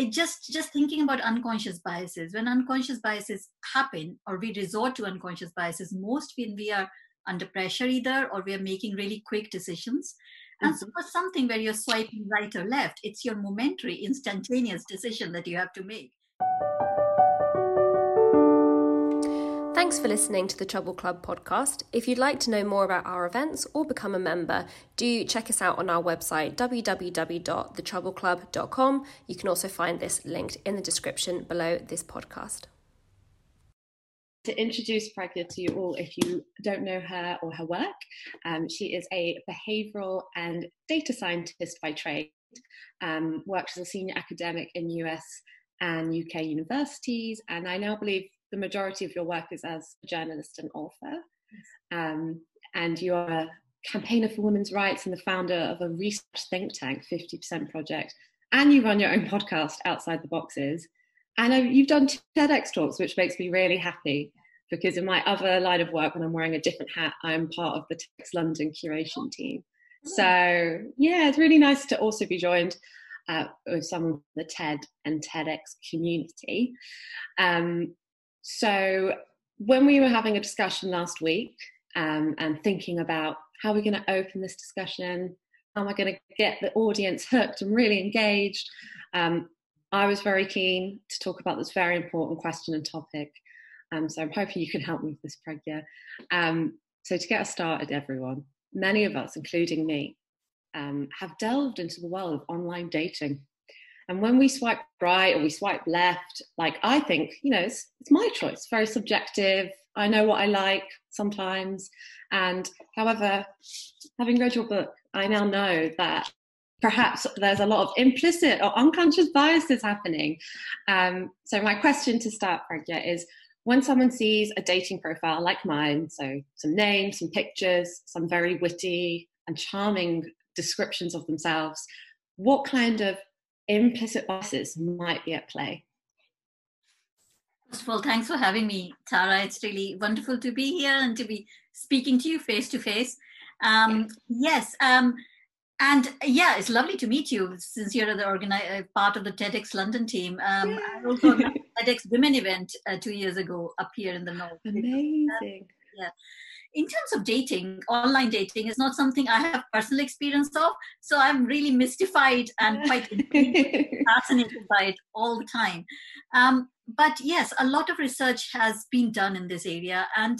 it just just thinking about unconscious biases. When unconscious biases happen or we resort to unconscious biases most when we are under pressure either or we are making really quick decisions. And so mm-hmm. for something where you're swiping right or left it's your momentary instantaneous decision that you have to make Thanks for listening to the Trouble Club podcast. If you'd like to know more about our events or become a member, do check us out on our website www.thetroubleclub.com. You can also find this linked in the description below this podcast. To introduce Pragya to you all, if you don't know her or her work, um, she is a behavioral and data scientist by trade, um, works as a senior academic in US and UK universities, and I now believe the majority of your work is as a journalist and author. Um, and you're a campaigner for women's rights and the founder of a research think tank, 50% Project. And you run your own podcast, Outside the Boxes. And you've done TEDx talks, which makes me really happy because in my other line of work, when I'm wearing a different hat, I'm part of the TEDx London curation team. So, yeah, it's really nice to also be joined uh, with some of the TED and TEDx community. Um, so, when we were having a discussion last week um, and thinking about how we're going to open this discussion, how am I going to get the audience hooked and really engaged, um, I was very keen to talk about this very important question and topic. Um, so, I'm hoping you can help me with this, Pragya. Um, so, to get us started, everyone, many of us, including me, um, have delved into the world of online dating and when we swipe right or we swipe left, like I think, you know, it's, it's my choice, very subjective. I know what I like sometimes. And however, having read your book, I now know that perhaps there's a lot of implicit or unconscious biases happening. Um, so, my question to start, Pragya, is when someone sees a dating profile like mine, so some names, some pictures, some very witty and charming descriptions of themselves, what kind of implicit biases might be at play. First of all, thanks for having me, Tara. It's really wonderful to be here and to be speaking to you face to face. Um, yes, um, and yeah, it's lovely to meet you since you're the organi- uh, part of the TEDx London team. Um, I also TEDx Women event uh, two years ago up here in the north. Amazing. Yeah in terms of dating, online dating is not something I have personal experience of. So I'm really mystified and quite fascinated by it all the time. Um, but yes, a lot of research has been done in this area, and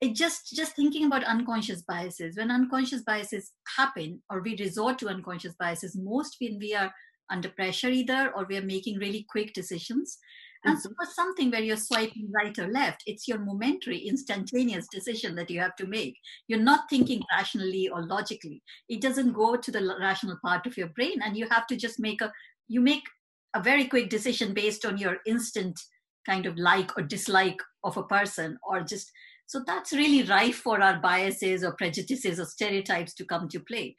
it just just thinking about unconscious biases. When unconscious biases happen, or we resort to unconscious biases, most when we are under pressure either, or we are making really quick decisions and so for something where you're swiping right or left, it's your momentary, instantaneous decision that you have to make. You're not thinking rationally or logically. It doesn't go to the rational part of your brain, and you have to just make a you make a very quick decision based on your instant kind of like or dislike of a person, or just so that's really rife for our biases or prejudices or stereotypes to come to play.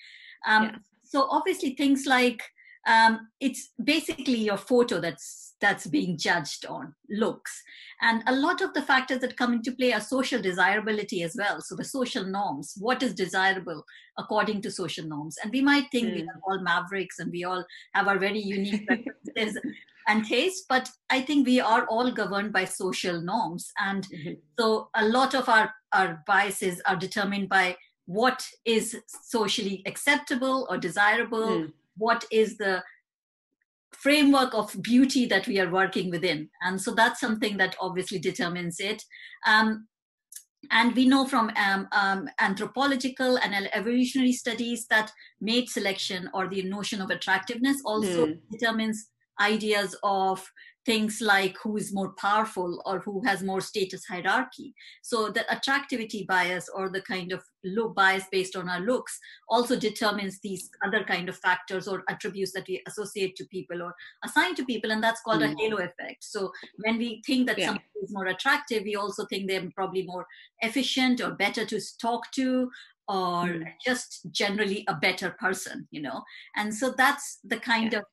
Um, yeah. So obviously things like um, it's basically your photo that's that's being judged on looks and a lot of the factors that come into play are social desirability as well so the social norms what is desirable according to social norms and we might think mm. we hmm. are all mavericks and we all have our very unique preferences and tastes but i think we are all governed by social norms and mm-hmm. so a lot of our our biases are determined by what is socially acceptable or desirable mm what is the framework of beauty that we are working within and so that's something that obviously determines it um, and we know from um, um, anthropological and evolutionary studies that mate selection or the notion of attractiveness also mm. determines ideas of things like who is more powerful or who has more status hierarchy. So the attractivity bias or the kind of look bias based on our looks also determines these other kind of factors or attributes that we associate to people or assign to people, and that's called mm. a halo effect. So when we think that yeah. somebody is more attractive, we also think they're probably more efficient or better to talk to or mm. just generally a better person you know and so that's the kind yeah. of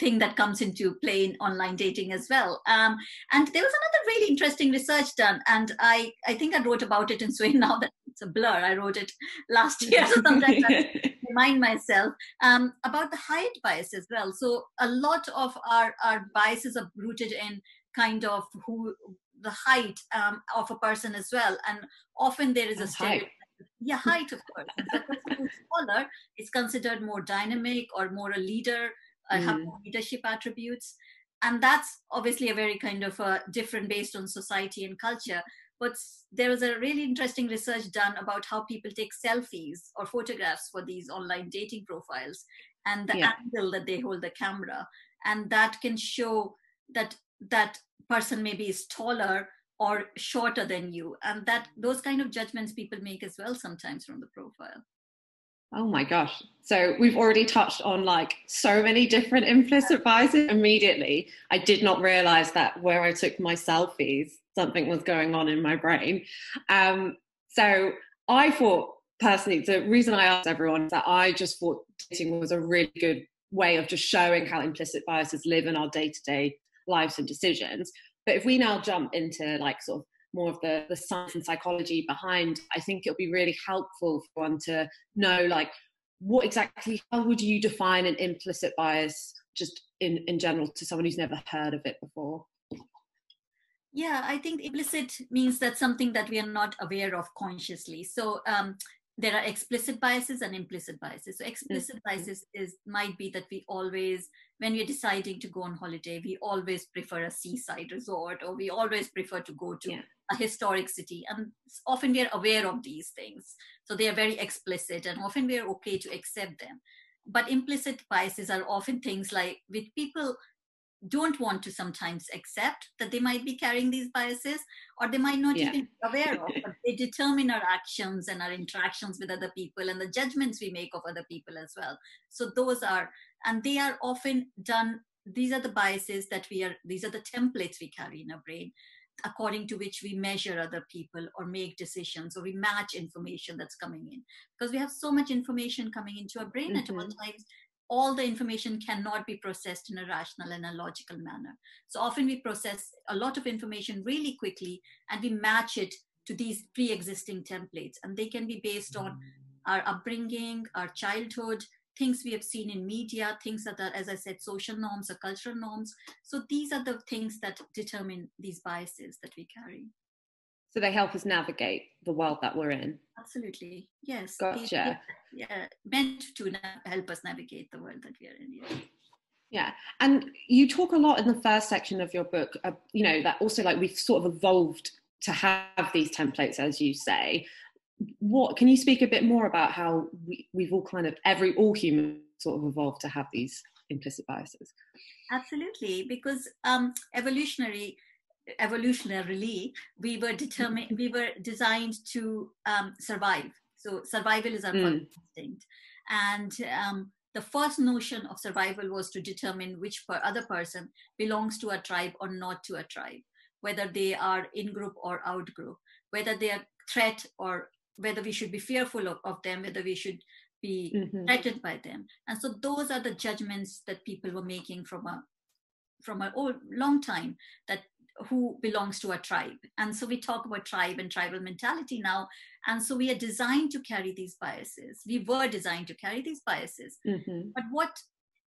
thing that comes into play in online dating as well. Um, and there was another really interesting research done, and I, I think I wrote about it in Sway now that it's a blur. I wrote it last year, so sometimes I remind myself um, about the height bias as well. So a lot of our, our biases are rooted in kind of who the height um, of a person as well. And often there is a stereotype. Yeah, height, of course. the person who's taller is considered more dynamic or more a leader, mm. have more leadership attributes. And that's obviously a very kind of uh, different based on society and culture but there was a really interesting research done about how people take selfies or photographs for these online dating profiles and the yeah. angle that they hold the camera and that can show that that person maybe is taller or shorter than you and that those kind of judgments people make as well sometimes from the profile Oh my gosh. So we've already touched on like so many different implicit biases immediately. I did not realize that where I took my selfies, something was going on in my brain. Um, so I thought personally, the reason I asked everyone is that I just thought dating was a really good way of just showing how implicit biases live in our day to day lives and decisions. But if we now jump into like sort of more of the, the science and psychology behind, I think it'll be really helpful for one to know like what exactly, how would you define an implicit bias just in, in general to someone who's never heard of it before? Yeah, I think implicit means that something that we are not aware of consciously. So um, there are explicit biases and implicit biases. So explicit mm-hmm. biases is might be that we always, when we're deciding to go on holiday, we always prefer a seaside resort, or we always prefer to go to yeah. a historic city. And often we are aware of these things, so they are very explicit, and often we are okay to accept them. But implicit biases are often things like with people don't want to sometimes accept that they might be carrying these biases or they might not yeah. even be aware of but they determine our actions and our interactions with other people and the judgments we make of other people as well so those are and they are often done these are the biases that we are these are the templates we carry in our brain according to which we measure other people or make decisions or we match information that's coming in because we have so much information coming into our brain mm-hmm. at all mm-hmm. times all the information cannot be processed in a rational and a logical manner. So often we process a lot of information really quickly and we match it to these pre existing templates. And they can be based on our upbringing, our childhood, things we have seen in media, things that are, as I said, social norms or cultural norms. So these are the things that determine these biases that we carry. So they help us navigate the world that we're in. Absolutely, yes. Gotcha. Yeah, meant to help us navigate the world that we are in. Yeah. Yeah, and you talk a lot in the first section of your book. Uh, you know that also like we've sort of evolved to have these templates, as you say. What can you speak a bit more about how we, we've all kind of every all humans sort of evolved to have these implicit biases? Absolutely, because um, evolutionary evolutionarily we were determined we were designed to um, survive so survival is our mm. instinct and um, the first notion of survival was to determine which per other person belongs to a tribe or not to a tribe whether they are in group or out group whether they are threat or whether we should be fearful of, of them whether we should be mm-hmm. threatened by them and so those are the judgments that people were making from a from a old, long time that who belongs to a tribe. And so we talk about tribe and tribal mentality now. And so we are designed to carry these biases. We were designed to carry these biases. Mm-hmm. But what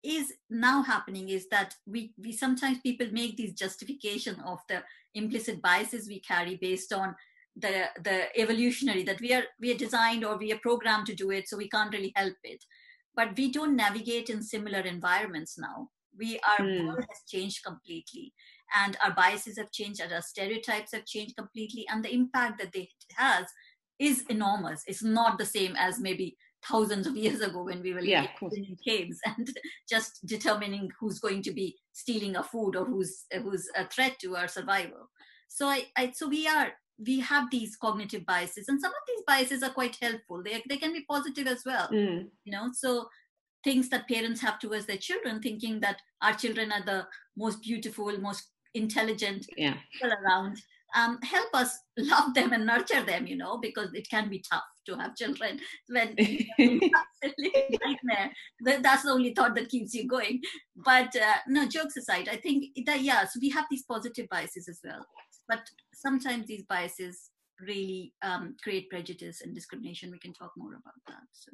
is now happening is that we, we sometimes people make these justification of the implicit biases we carry based on the the evolutionary that we are we are designed or we are programmed to do it so we can't really help it but we don't navigate in similar environments now we our mm. world has changed completely and our biases have changed and our stereotypes have changed completely and the impact that it has is enormous. It's not the same as maybe thousands of years ago when we were yeah, living in caves and just determining who's going to be stealing our food or who's who's a threat to our survival. So I, I so we are we have these cognitive biases and some of these biases are quite helpful. They, they can be positive as well mm. you know. So things that parents have towards their children thinking that our children are the most beautiful most intelligent yeah. people around um, help us love them and nurture them you know because it can be tough to have children when absolutely nightmare. That's the only thought that keeps you going. But uh, no jokes aside i think that yeah so we have these positive biases as well. But sometimes these biases really um, create prejudice and discrimination. We can talk more about that so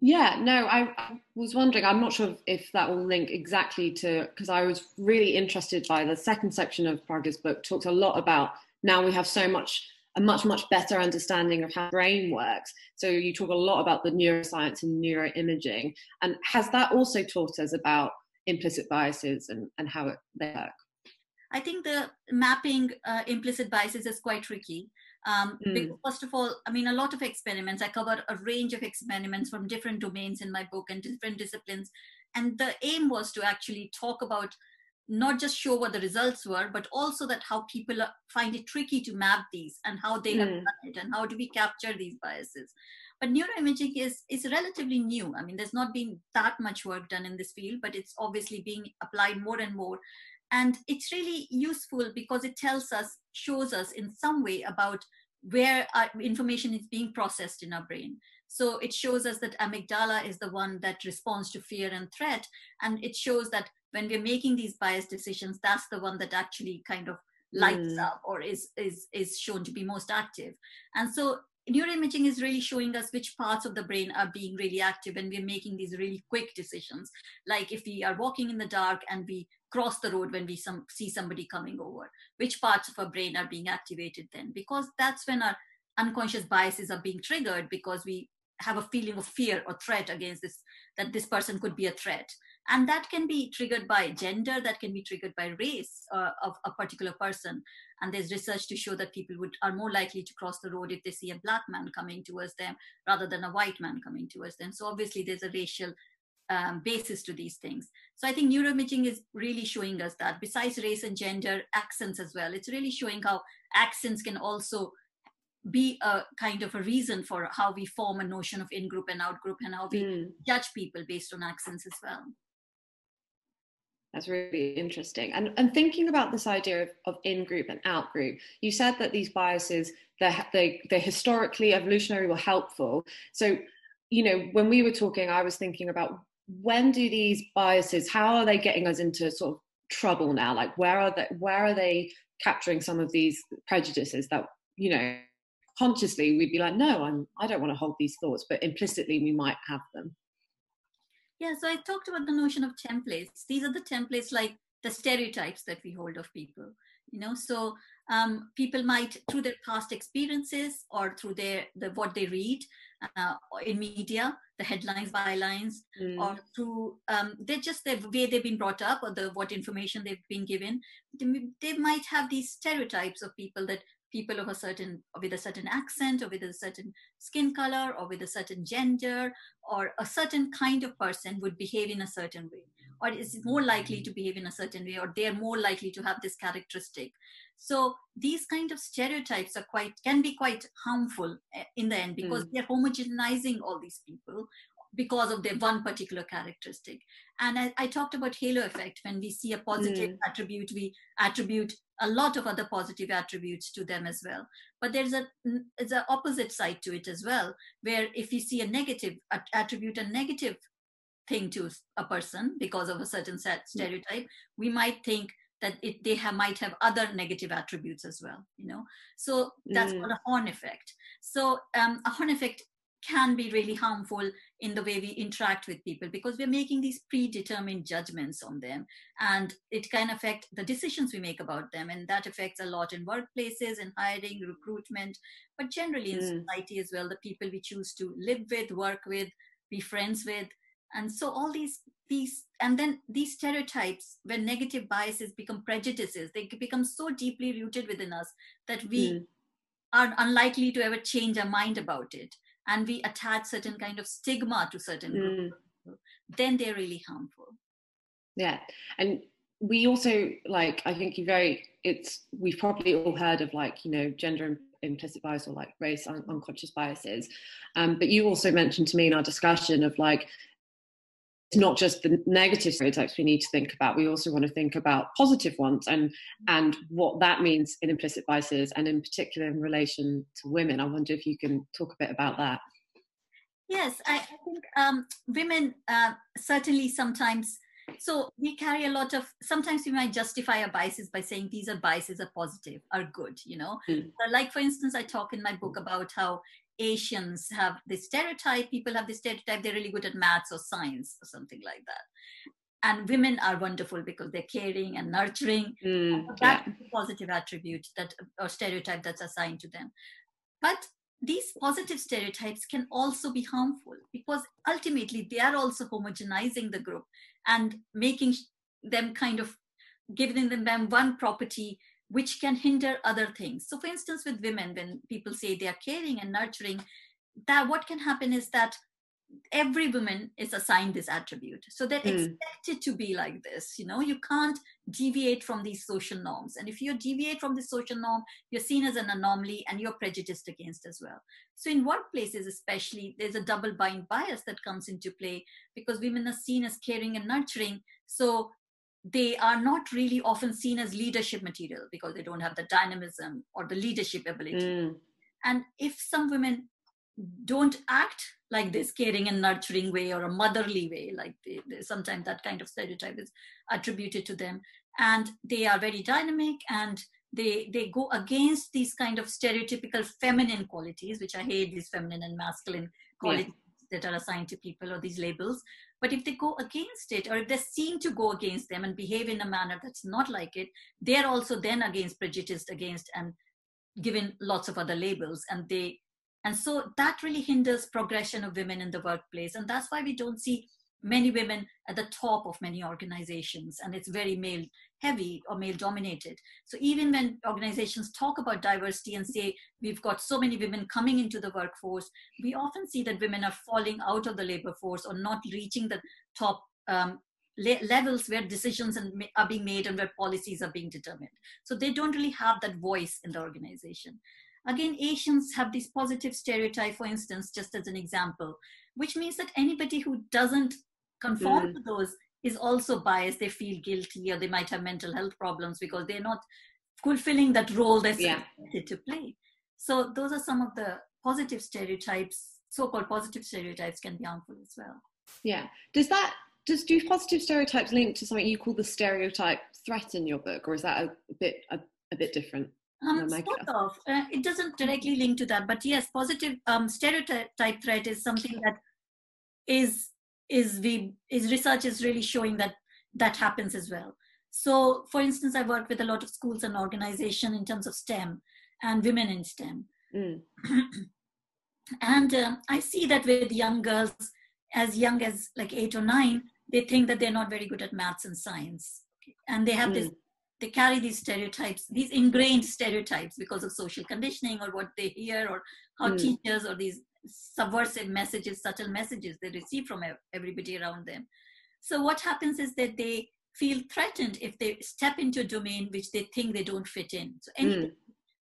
Yeah, no, I, I, was wondering. I'm not sure if that will link exactly to because I was really interested by the second section of Pragya's book. Talks a lot about now we have so much a much much better understanding of how brain works. So you talk a lot about the neuroscience and neuroimaging, and has that also taught us about implicit biases and and how it, they work? I think the mapping uh, implicit biases is quite tricky. Um, mm. first of all, I mean, a lot of experiments, I cover a range of experiments from different domains in my book and different disciplines. And the aim was to actually talk about not just show what the results were, but also that how people find it tricky to map these and how they mm. have done it and how do we capture these biases. But neuroimaging is, is relatively new. I mean, there's not been that much work done in this field, but it's obviously being applied more and more and it's really useful because it tells us shows us in some way about where our information is being processed in our brain. So it shows us that amygdala is the one that responds to fear and threat. And it shows that when we're making these biased decisions that's the one that actually kind of lights mm. up or is is is shown to be most active. And so neuroimaging is really showing us which parts of the brain are being really active and we're making these really quick decisions. Like if we are walking in the dark and we cross the road when we some, see somebody coming over which parts of our brain are being activated then? Because that's when our unconscious biases are being triggered because we have a feeling of fear or threat against this that this person could be a threat and that can be triggered by gender that can be triggered by race uh, of a particular person and there's research to show that people would are more likely to cross the road if they see a black man coming towards them rather than a white man coming towards them so obviously there's a racial um, basis to these things. So I think neuroimaging is really showing us that besides race and gender, accents as well. It's really showing how accents can also be a kind of a reason for how we form a notion of in-group and out-group and how we mm. judge people based on accents as well. That's really interesting. And, and thinking about this idea of, of in-group and out-group, you said that these biases, they're, they, they're historically, evolutionary were helpful. So you know, when we were talking, I was thinking about when do these biases how are they getting us into sort of trouble now like where are they where are they capturing some of these prejudices that you know consciously we'd be like no i'm i don't want to hold these thoughts but implicitly we might have them yeah so i talked about the notion of templates these are the templates like the stereotypes that we hold of people you know so um, people might through their past experiences or through their the, what they read uh, in media, the headlines, bylines, mm. or through um, they're just the way they've been brought up or the what information they've been given. They, they might have these stereotypes of people that people of a certain with a certain accent or with a certain skin color or with a certain gender or a certain kind of person would behave in a certain way or is more likely to behave in a certain way or they're more likely to have this characteristic so these kind of stereotypes are quite can be quite harmful eh, in the end because mm. they're homogenizing all these people because of their one particular characteristic. And I, I, talked about halo effect. When we see a positive mm. attribute, we attribute a lot of other positive attributes to them as well. But there's a there's an opposite side to it as well, where if we see a negative attribute, a negative thing to a person because of a certain set mm. stereotype, we might think that it, they have, might have other negative attributes as well you know so that's mm. called a horn effect so um, a horn effect can be really harmful in the way we interact with people because we're making these predetermined judgments on them and it can affect the decisions we make about them and that affects a lot in workplaces in hiring recruitment but generally in mm. society as well the people we choose to live with work with be friends with and so all these these and then these stereotypes when negative biases become prejudices they become so deeply rooted within us that we mm. are unlikely to ever change our mind about it and we attach certain kind of stigma to certain mm. groups then they're really harmful yeah and we also like i think you very it's we've probably all heard of like you know gender implicit bias or like race un- unconscious biases um, but you also mentioned to me in our discussion of like not just the negative stereotypes we need to think about we also want to think about positive ones and and what that means in implicit biases and in particular in relation to women. I wonder if you can talk a bit about that. Yes i, I think um, women uh, certainly sometimes so we carry a lot of sometimes we might justify our biases by saying these are biases are positive are good you know? Mm. like for instance i talk in my book about how Asians have this stereotype, people have this stereotype, they're really good at maths or science or something like that. And women are wonderful because they're caring and nurturing. Mm, that's yeah. a positive attribute that or stereotype that's assigned to them. But these positive stereotypes can also be harmful because ultimately they are also homogenizing the group and making them kind of giving them one property which can hinder other things. So, for instance, with women, when people say they are caring and nurturing, that what can happen is that every woman is assigned this attribute. So they're mm. expected to be like this you know? You can't deviate from these social norms. And if you deviate from the social norm you're seen as an anomaly and you're prejudiced against as well. So in workplaces especially there's a double bind bias that comes into play because women are seen as caring and nurturing. So they are not really often seen as leadership material because they don't have the dynamism or the leadership ability mm. and if some women don't act like this caring and nurturing way or a motherly way like they, they, sometimes that kind of stereotype is attributed to them and they are very dynamic and they they go against these kind of stereotypical feminine qualities which i hate these feminine and masculine qualities yeah. that are assigned to people or these labels but if they go against it or if they're seen to go against them and behave in a manner that's not like it they're also then against prejudiced against and given lots of other labels and they and so that really hinders progression of women in the workplace. And that's why we don't see many women at the top of many organizations and it's very male heavy or male dominated. So even when organizations talk about diversity and say we've got so many women coming into the workforce we often see that women are falling out of the labor force or not reaching the top um, le- levels where decisions are being made and where policies are being determined. So they don't really have that voice in the organization. Again, Asians have this positive stereotype, for instance, just as an example, which means that anybody who doesn't conform mm. to those is also biased. They feel guilty or they might have mental health problems because they're not fulfilling that role they're yeah. expected to play. So those are some of the positive stereotypes, so-called positive stereotypes can be harmful as well. Yeah. Does that does do positive stereotypes link to something you call the stereotype threat in your book, or is that a, a bit a, a bit different? Um, sort of. Uh, it doesn't directly link to that, but yes, positive um, stereotype threat is something that is is we is research is really showing that that happens as well. So, for instance, I work with a lot of schools and organization in terms of STEM and women in STEM, mm. and uh, I see that with young girls as young as like eight or nine, they think that they're not very good at maths and science, and they have mm. this they carry these stereotypes, these ingrained stereotypes because of social conditioning or what they hear or how mm. teachers or these subversive messages, subtle messages they receive from everybody around them. So what happens is that they feel threatened if they step into a domain which they think they don't fit in. So any mm.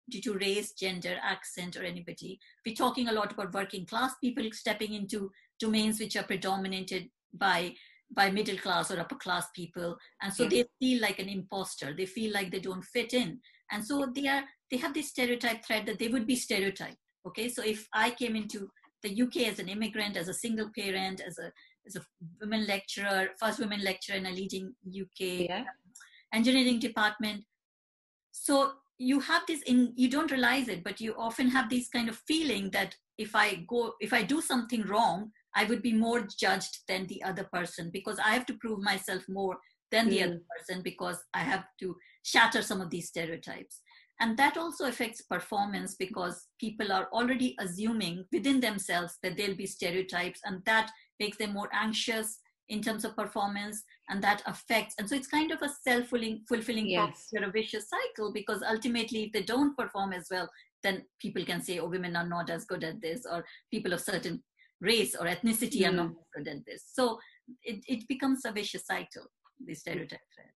due to race, gender, accent, or anybody. We're talking a lot about working class people stepping into domains which are predominated by by middle class or upper class people and so they feel like an imposter they feel like they don't fit in and so they are they have this stereotype threat that they would be stereotyped okay so if i came into the uk as an immigrant as a single parent as a as a women lecturer first women lecturer in a leading uk yeah. engineering department so you have this in you don't realize it but you often have this kind of feeling that if i go if i do something wrong I would be more judged than the other person because I have to prove myself more than the mm. other person because I have to shatter some of these stereotypes. And that also affects performance because people are already assuming within themselves that there'll be stereotypes, and that makes them more anxious in terms of performance, and that affects. And so it's kind of a self fulfilling yes. a vicious cycle because ultimately, if they don't perform as well, then people can say, oh, women are not as good at this, or people of certain race or ethnicity mm. are not hmm. good at this. So it, it becomes a vicious cycle, the stereotype threat.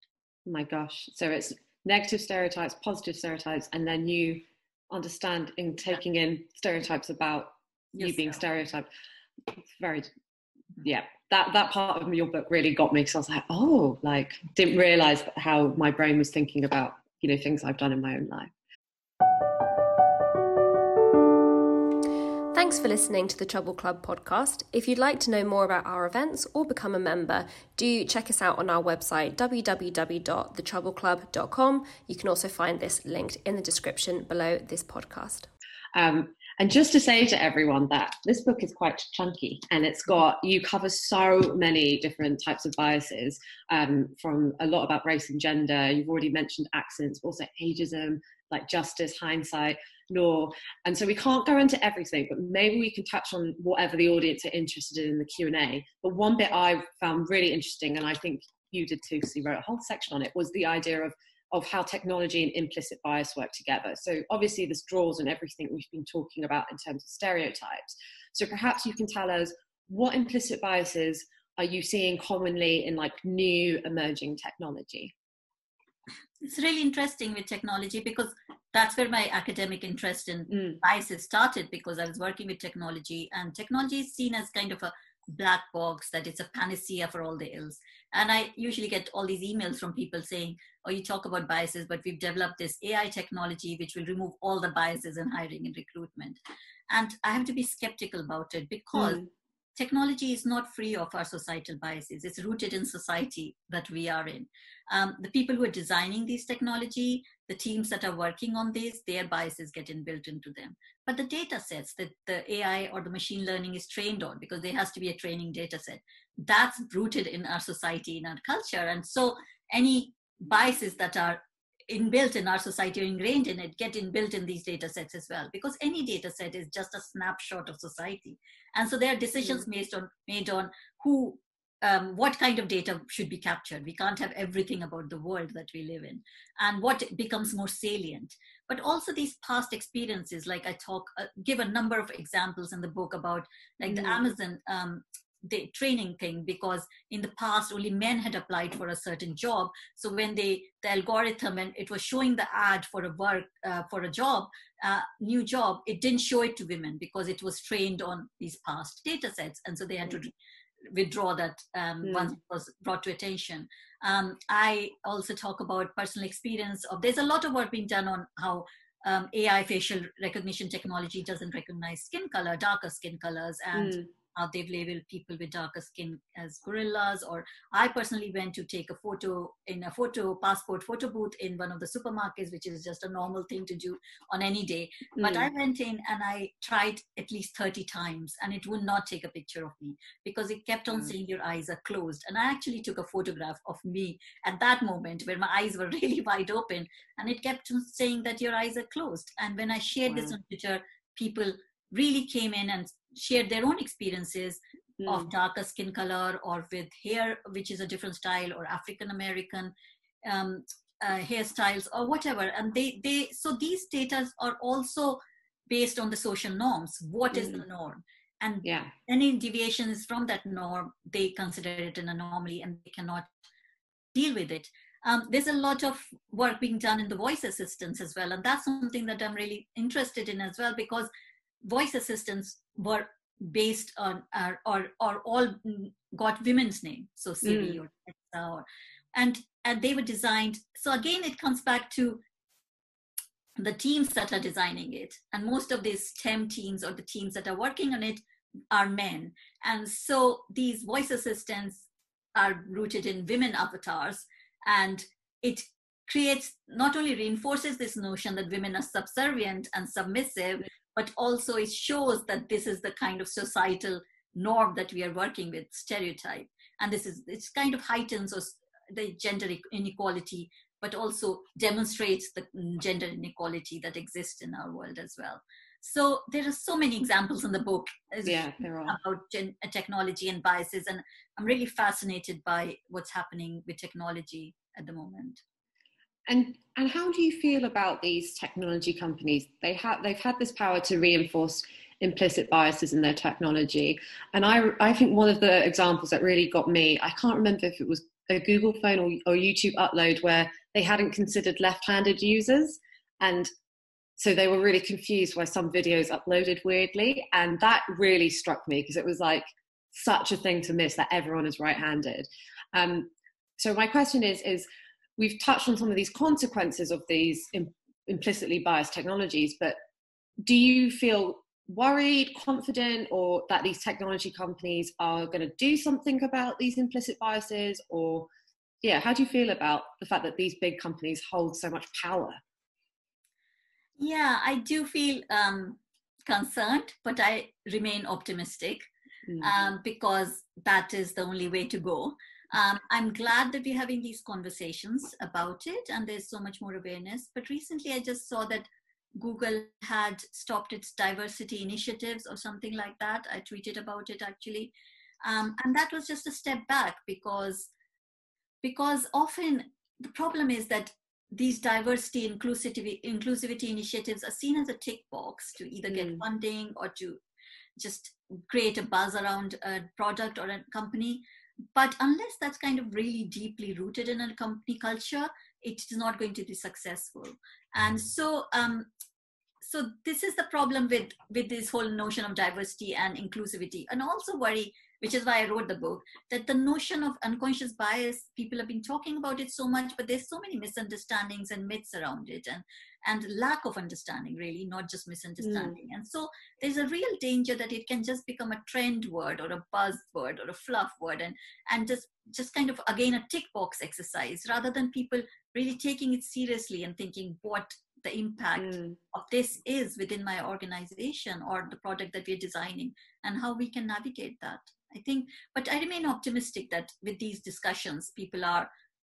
Oh my gosh. So it's negative stereotypes, positive stereotypes, and then you understand in taking in stereotypes about you being stereotyped. It's very yeah. That that part of your book really got me because I was like, oh, like didn't realize how my brain was thinking about, you know, things I've done in my own life. Thanks for listening to the Trouble Club podcast. If you'd like to know more about our events or become a member, do check us out on our website www.thetroubleclub.com. You can also find this linked in the description below this podcast. Um, And just to say to everyone that this book is quite chunky and it's got, you cover so many different types of biases um, from a lot about race and gender. You've already mentioned accents, also ageism, like justice, hindsight, law. And so we can't go into everything, but maybe we can touch on whatever the audience are interested in in the Q&A. But one bit I found really interesting, and I think you did too, because you wrote a whole section on it, was the idea of of how technology and implicit bias work together. So obviously this draws on everything we've been talking about in terms of stereotypes. So perhaps you can tell us what implicit biases are you seeing commonly in like new emerging technology? It's really interesting with technology because that's where my academic interest in mm. biases started because I was working with technology and technology is seen as kind of a black box that it's a panacea for all the ills and i usually get all these emails from people saying oh you talk about biases but we've developed this ai technology which will remove all the biases in hiring and recruitment and i have to be skeptical about it because mm. Technology is not free of our societal biases it's rooted in society that we are in um, the people who are designing these technology the teams that are working on this, their biases get inbuilt into them. But the data sets that the AI or the machine learning is trained on, because there has to be a training data set, that's rooted in our society, in our culture. And so any biases that are inbuilt in our society or ingrained in it get inbuilt in these data sets as well because any data set is just a snapshot of society and so there are decisions mm. made on made on who um, what kind of data should be captured. We can't have everything about the world that we live in, and what becomes more salient. But also these past experiences, like I talk, uh, give a number of examples in the book about, like mm-hmm. the Amazon um, the training thing, because in the past only men had applied for a certain job. So when they the algorithm and it was showing the ad for a work uh, for a job, uh, new job, it didn't show it to women because it was trained on these past data sets, and so they had to withdraw that um, mm. once it was brought to attention. Um, I also talk about personal experience of there's a lot of work being done on how um, AI facial recognition technology doesn't recognize skin color, darker skin colors, and mm uh, they've labeled people with darker skin as gorillas or i personally went to take a photo in a photo passport photo booth in one of the supermarkets which is just a normal thing to do on any day mm. but i hmm. went in and i tried at least 30 times and it would not take a picture of me because it kept on mm. saying your eyes are closed and i actually took a photograph of me at that moment where my eyes were really wide open and it kept on saying that your eyes are closed and when i shared wow. this on twitter people really came in and shared their own experiences mm. of hmm. darker skin color or with hair which is a different style or african american um, uh, hairstyles or whatever and they they so these data are also based on the social norms What mm. is the hmm. norm and yeah. any deviations from that norm they consider it an anomaly and they cannot deal with it um, there's a lot of work being done in the voice assistants as well and that's something that i'm really interested in as well because voice assistants were based on uh, or or all got women's name. So siri mm. or, or and and they were designed so again it comes back to the teams that are designing it. And most of these stem teams or the teams that are working on it are men. And so these voice assistants are rooted in women avatars. And it creates not only reinforces this notion that women are subservient and submissive but also it shows that this is the kind of societal norm that we are working with stereotype. And this is it's kind of heightens the gender inequality but also demonstrates the mm, gender inequality that exists in our world as well. So there are so many examples in the book yeah, about gen- uh, technology and biases and i'm really fascinated by what's happening with technology at the moment and and how do you feel about these technology companies? They have they've had this power to reinforce implicit biases in their technology. And I I think one of the examples that really got me, I can't remember if it was a Google phone or, or YouTube upload where they hadn't considered left-handed users and so they were really confused why some videos uploaded weirdly and that really struck me because it was like such a thing to miss that everyone is right-handed um, so my question is is we've touched on some of these consequences of these Im- implicitly biased technologies, but do you feel worried, confident, or that these technology companies are going to do something about these implicit biases? Or, yeah, how do you feel about the fact that these big companies hold so much power? Yeah, I do feel um, concerned, but I remain optimistic mm. um, because that is the only way to go. Um, I'm glad that we're having these conversations about it and there's so much more awareness. But recently I just saw that Google had stopped its diversity initiatives or something like that. I tweeted about it actually. Um, and that was just a step back because because often the problem is that these diversity inclusivity inclusivity initiatives are seen as a tick box to either get mm. funding or to just create a buzz around a product or a company but unless that's kind of really deeply rooted in a company culture it is not going to be successful. And so um, so this is the problem with with this whole notion of diversity and inclusivity. And also worry which is why I wrote the book, that the notion of unconscious bias, people have been talking about it so much, but there's so many misunderstandings and myths around it and, and lack of understanding, really, not just misunderstanding. Mm. And so there's a real danger that it can just become a trend word or a buzzword or a fluff word and, and just, just kind of, again, a tick box exercise rather than people really taking it seriously and thinking what the impact mm. of this is within my organization or the product that we're designing and how we can navigate that. I think, but I remain optimistic that with these discussions, people are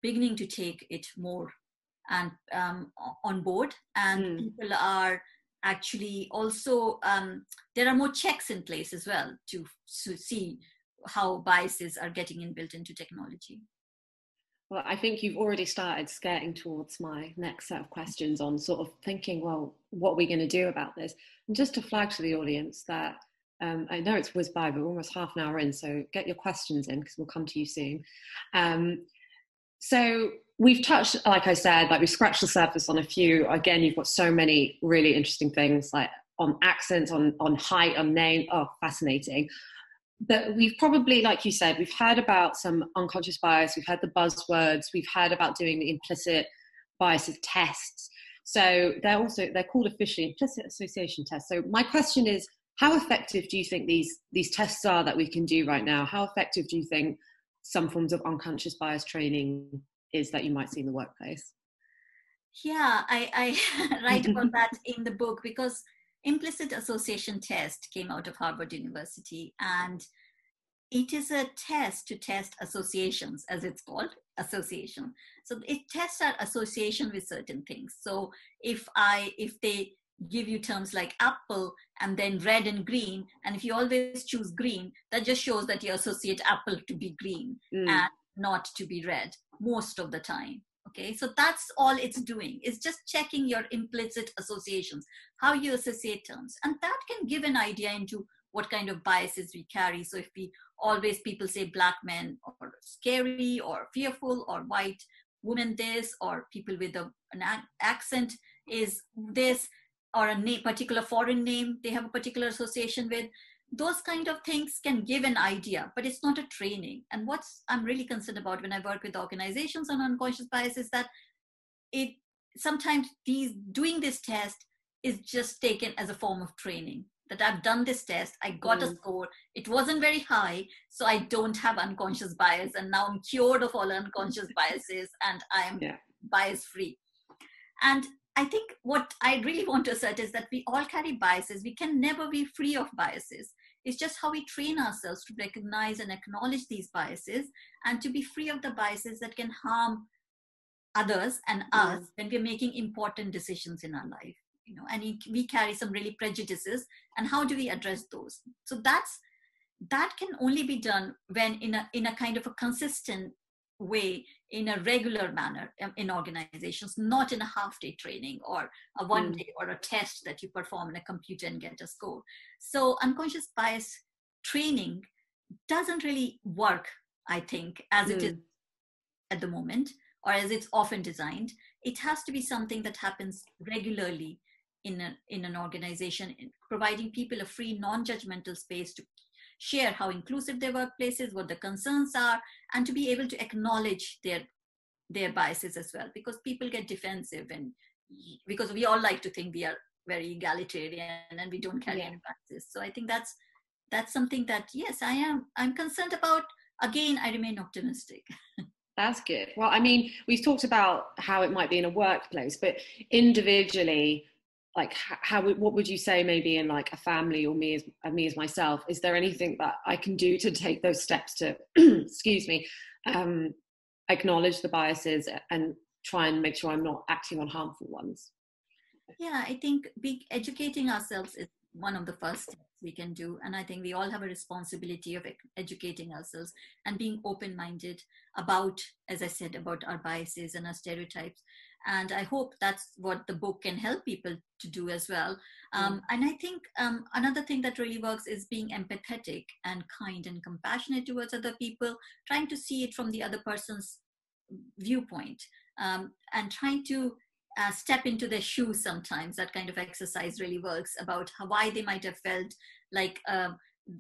beginning to take it more and um, on board, and mm. people are actually also um, there are more checks in place as well to, to see how biases are getting inbuilt into technology. Well, I think you've already started skirting towards my next set of questions on sort of thinking, well, what are we going to do about this? And just to flag to the audience that um, I know it's whizzed by, but we're almost half an hour in, so get your questions in because we'll come to you soon. Um, so we've touched, like I said, like we've scratched the surface on a few. Again, you've got so many really interesting things like on accents, on on height, on name. Oh, fascinating. But we've probably, like you said, we've heard about some unconscious bias. We've heard the buzzwords. We've heard about doing the implicit biases tests. So they're also they're called officially implicit association tests. So my question is how effective do you think these these tests are that we can do right now? How effective do you think some forms of unconscious bias training is that you might see in the workplace? Yeah, I, I write about that in the book because implicit association test came out of Harvard University and it is a test to test associations as it's called association so it tests our association with certain things so if i if they give you terms like apple and then red and green. And if you always choose green that just shows that you associate apple to be green mm. and not to be red most of the time. Okay so that's all it's doing. It's just checking your implicit associations how you associate terms. And that can give an idea into what kind of biases we carry. So if we always people say black men or scary or fearful or white women this or people with a, an accent is this or a name, particular foreign name they have a particular association with those kind of things can give an idea but it's not a training and what's i'm really concerned about when i work with organizations on unconscious bias is that it sometimes these doing this test is just taken as a form of training that i've done this test i got mm. a score it wasn't very high so i don't have unconscious bias and now i'm cured of all unconscious biases and i am yeah. bias free and I think what I really want to assert is that we all carry biases. We can never be free of biases. It's just how we train ourselves to recognize and acknowledge these biases and to be free of the biases that can harm others and us when we're making important decisions in our life. You know, and we carry some really prejudices, and how do we address those? So that's that can only be done when in a in a kind of a consistent way in a regular manner in organizations, not in a half day training or a one mm. day or a test that you perform in a computer and get a score. So, unconscious bias training doesn't really work, I think, as mm. it is mm. at the moment or as it's often designed. It has to be something that happens regularly in, a, in an organization, providing people a free, non judgmental space to share how inclusive their workplace is, what the concerns are, and to be able to acknowledge their their biases as well. Because people get defensive, and because we all like to think we are very egalitarian and we don't carry yeah. any biases. So I think that's that's something that yes, I am. I'm concerned about. Again, I remain optimistic. That's good. Well, I mean, we've talked about how it might be in a workplace, but individually, like how what would you say maybe in like a family or me as uh, me as myself? Is there anything that i can do to take those steps to excuse me um acknowledge the biases and try and make sure i'm not acting on harmful ones? Yeah i think be educating ourselves is one of the first steps we can do and i think we all have a responsibility of educating ourselves and being open minded about as i said about our biases and our stereotypes and i hope that's what the book can help people to do as well um, mm. and i think um, another thing that really works is being empathetic and kind and compassionate towards other people trying to see it from the other person's viewpoint um, and trying to uh, step into their shoes sometimes that kind of exercise really works about how, why they might have felt like um,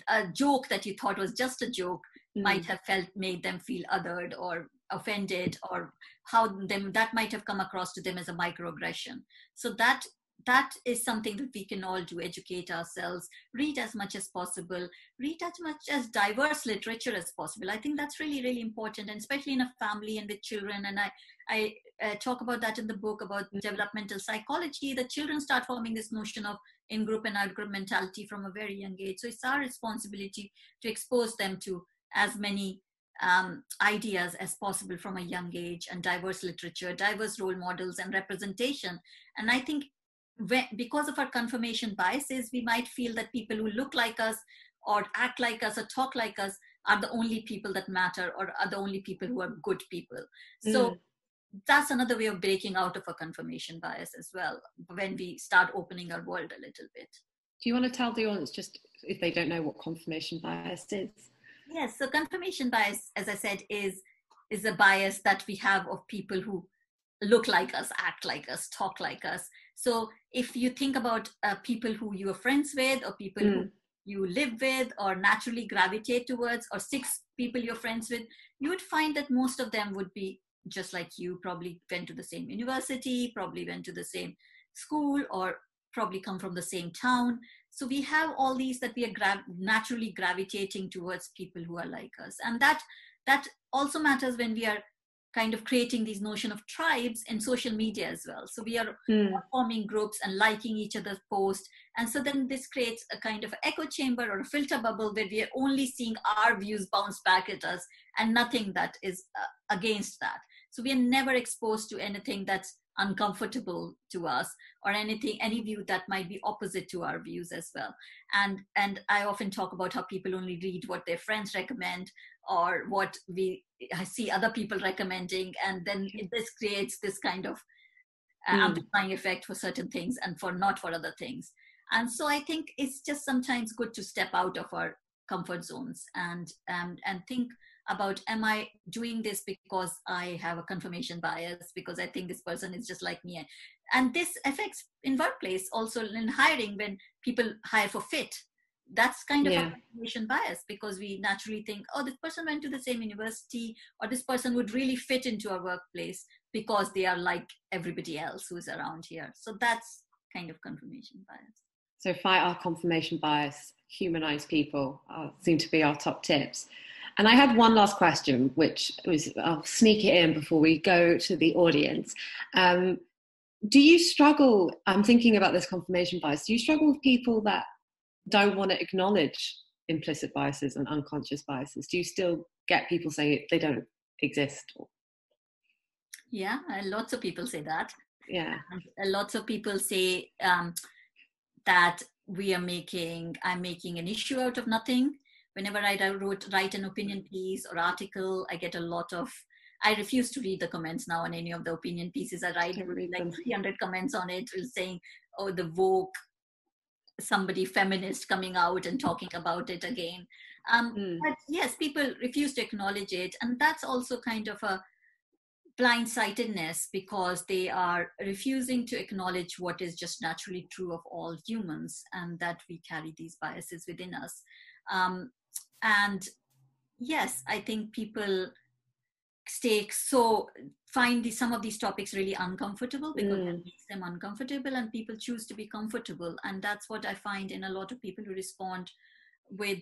a joke that you thought was just a joke mm. might have felt made them feel othered or offended or how them that might have come across to them as a microaggression. So that that is something that we can all do educate ourselves read as much as possible read as much as diverse literature as possible. I think that's really really important and especially in a family and with children and i i uh, talk about that in the book about developmental psychology. The children start forming this notion of in group and out group mentality from a very young age. So it's our responsibility to expose them to as many um, ideas as possible from a young age and diverse literature, diverse role models and representation. And I think when, because of our confirmation biases, we might feel that people who look like us or act like us or talk like us are the only people that matter or are the only people who are good people. So mm. that's another way of breaking out of a confirmation bias as well when we start opening our world a little bit. Do you want to tell the audience just if they don't know what confirmation bias is? Yes, so confirmation bias, as I said, is is a bias that we have of people who look like us, act like us, talk like us. So if you think about uh, people who you are friends with, or people mm. who you live with, or naturally gravitate towards, or six people you're friends with, you would find that most of them would be just like you. Probably went to the same university, probably went to the same school, or probably come from the same town. So we have all these that we are gra- naturally gravitating towards people who are like us, and that that also matters when we are kind of creating these notion of tribes in social media as well. So we are mm. forming groups and liking each other's posts, and so then this creates a kind of echo chamber or a filter bubble where we are only seeing our views bounce back at us and nothing that is uh, against that. So we are never exposed to anything that's uncomfortable to us or anything any view that might be opposite to our views as well. And and i often talk about how people only read what their friends recommend or what we I see other people recommending and then this creates this kind of uh, mm. amplifying effect for certain things and for not for other things. And so i think it's just sometimes good to step out of our comfort zones and and and think about am i doing this because i have a confirmation bias? Because i think this person is just like me. And this affects in workplace also in hiring when people hire for fit. That's kind of yeah. a confirmation bias because we naturally think oh this person went to the same university or this person would really fit into our workplace because they are like everybody else who's around here. So that's kind of confirmation bias. So fight our confirmation bias humanize people uh, seem to be our top tips and I had one last question, which was I'll sneak it in before we go to the audience. Um, do you struggle? I'm thinking about this confirmation bias. Do you struggle with people that don't want to acknowledge implicit biases and unconscious biases? Do you still get people saying they don't exist? Yeah, lots of people say that. Yeah, lots of people say um, that we are making. I'm making an issue out of nothing whenever I wrote, write an opinion piece or article, I get a lot of. I refuse to read the comments now on any of the opinion pieces I write. like 300 comments on it, saying, "Oh, the woke somebody feminist coming out and talking about it again." Um, mm. But yes, people refuse to acknowledge it, and that's also kind of a blindsightedness because they are refusing to acknowledge what is just naturally true of all humans and that we carry these biases within us um, and yes i think people stay so find these, some of these topics really uncomfortable because mm. it makes them uncomfortable and people choose to be comfortable and that's what i find in a lot of people who respond with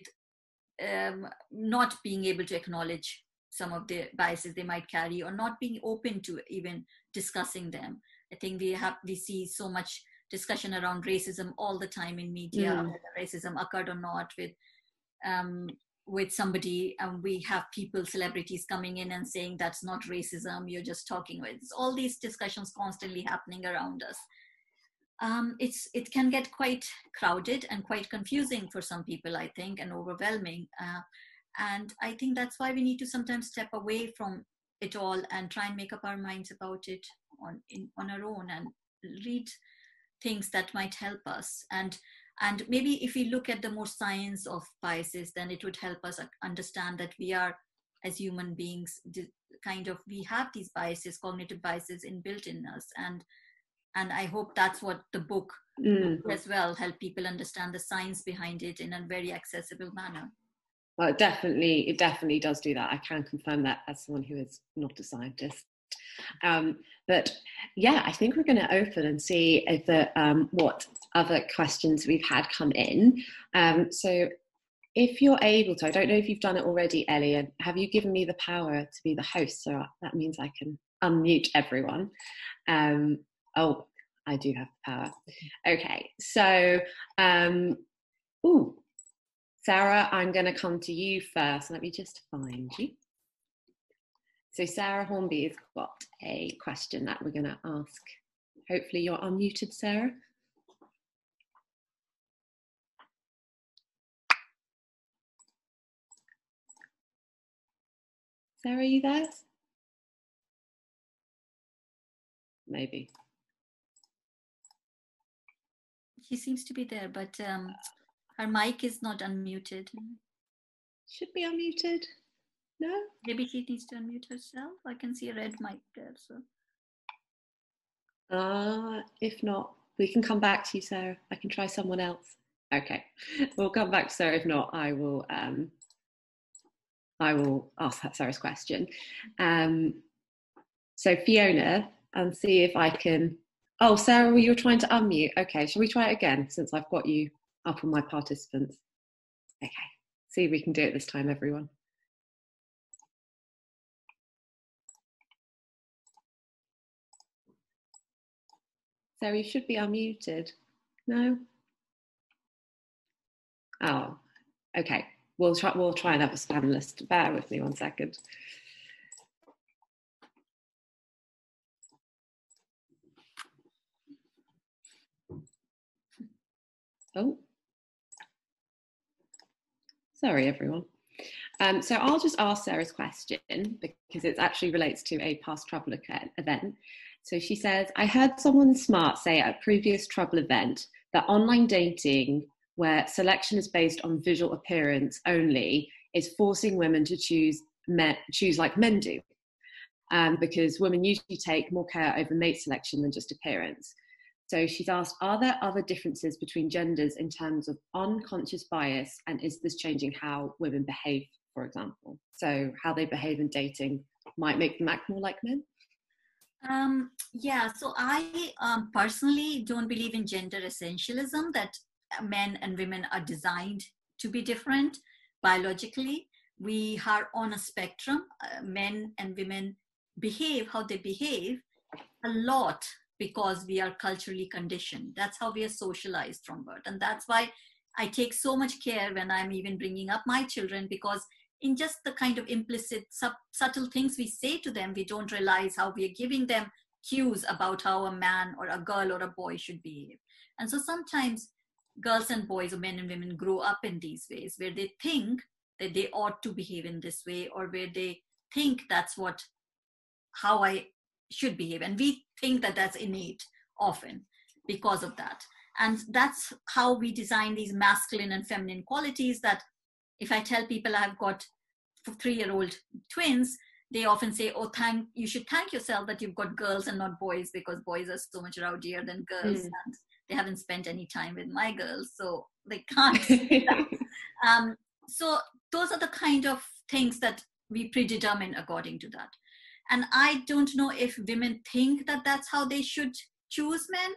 um, not being able to acknowledge some of the biases they might carry or not being open to even discussing them i think we have we see so much discussion around racism all the time in media, Mm. whether racism occurred or not with um, with somebody, and we have people, celebrities coming in and saying that's not racism. You're just talking with it's all these discussions constantly happening around us. Um, it's it can get quite crowded and quite confusing for some people, I think, and overwhelming. Uh, and I think that's why we need to sometimes step away from it all and try and make up our minds about it on in, on our own and read things that might help us and and maybe if we look at the more science of biases then it would help us understand that we are as human beings kind of we have these biases cognitive biases inbuilt in us and and i hope that's what the book Mm. as well help people understand the science behind it in a very accessible manner Well, it definitely, it definitely does do that. I can confirm that as someone who is not a scientist. Um, but yeah, I think we're going to open and see if the, um, what other questions we've had come in. Um, so if you're able to, I don't know if you've done it already, Ellie, have you given me the power to be the host? So that means I can unmute everyone. Um, oh, I do have the power. Okay, so, um, ooh, Sarah, I'm going to come to you first. Let me just find you. So Sarah Hornby has got a question that we're going to ask. Hopefully you're unmuted, Sarah. Sarah, are you there? Maybe. she seems to be there but um, her mic is not unmuted Should be unmuted. No? maybe she needs to unmute herself i can see a red mic there so Uh, if not, we can come back to you, Sarah. I can try someone else. Okay, we'll come back to Sarah. If not, I will. Um, I will ask Sarah's question. Um, so Fiona, and see if I can. Oh, Sarah, you were trying to unmute. Okay, shall we try it again since I've got you up on my participants? Okay, see if we can do it this time, everyone. Sarah, you should be unmuted. No? Oh, okay. We'll try, we'll try another panelist. Bear with me one second. Oh. Sorry, everyone. Um, so I'll just ask Sarah's question because it actually relates to a past Trouble event. So she says, I heard someone smart say at a previous Trouble event that online dating, where selection is based on visual appearance only, is forcing women to choose men, choose like men do. Um, because women usually take more care over mate selection than just appearance. So she's asked, are there other differences between genders in terms of unconscious bias, and is this changing how women behave, for example? So how they behave in dating might make them act more like men? Um, yeah, so I um, personally don't believe in gender essentialism that men and women are designed to be different biologically. We are on a spectrum. Uh, men and women behave how they behave a lot because we are culturally conditioned. That's how we are socialized from birth. And that's why I take so much care when I'm even bringing up my children because in just the kind of implicit sub, subtle things we say to them we don't realize how we are giving them cues about how a man or a girl or a boy should behave. And so sometimes girls and boys or men and women grow up in these ways where they think that they ought to behave in this way or where they think that's what how i should behave. And we think that that's innate often because of that. And that's how we design these masculine and feminine qualities that if I tell people I've got three year old twins, they often say, Oh, thank you should thank yourself that you've got girls and not boys because boys are so much rowdier than girls. Mm. And they haven't spent any time with my girls, so they can't. um, so those are the kind of things that we predetermine according to that. And I don't know if women think that that's how they should choose men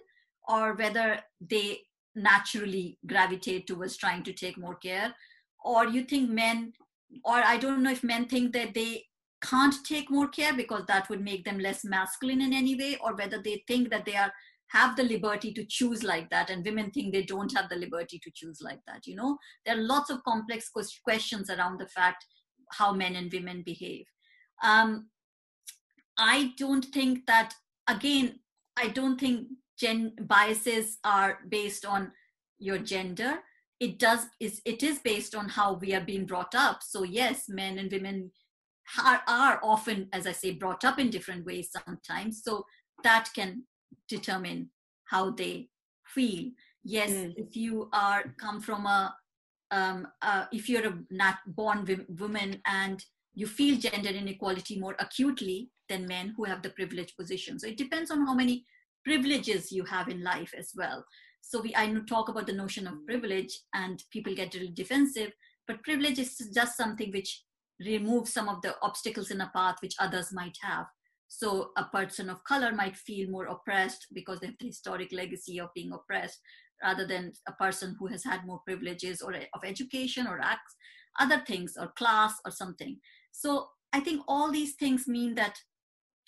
or whether they naturally gravitate towards trying to take more care or you think men or i don't know if men think that they can't take more care because that would make them less masculine in any way or whether they think that they are have the liberty to choose like that and women think they don't have the liberty to choose like that you know? There are lots of complex questions around the fact how men and women behave. Um, i don't think that again i don't think gen biases are based on your gender it does is it is based on how we are being brought up. So yes men and women are, are often as i say brought up in different ways sometimes. So that can determine how they feel. Yes mm. if you are come from a um, uh, if you're a not born woman and you feel gender inequality more acutely than men who have the privileged position. So it depends on how many privileges you have in life as well so we i talk about the notion of privilege and people get really defensive but privilege is just something which removes some of the obstacles in a path which others might have so a person of color might feel more oppressed because they have the historic legacy of being oppressed rather than a person who has had more privileges or of education or acts, other things or class or something. So I think all these things mean that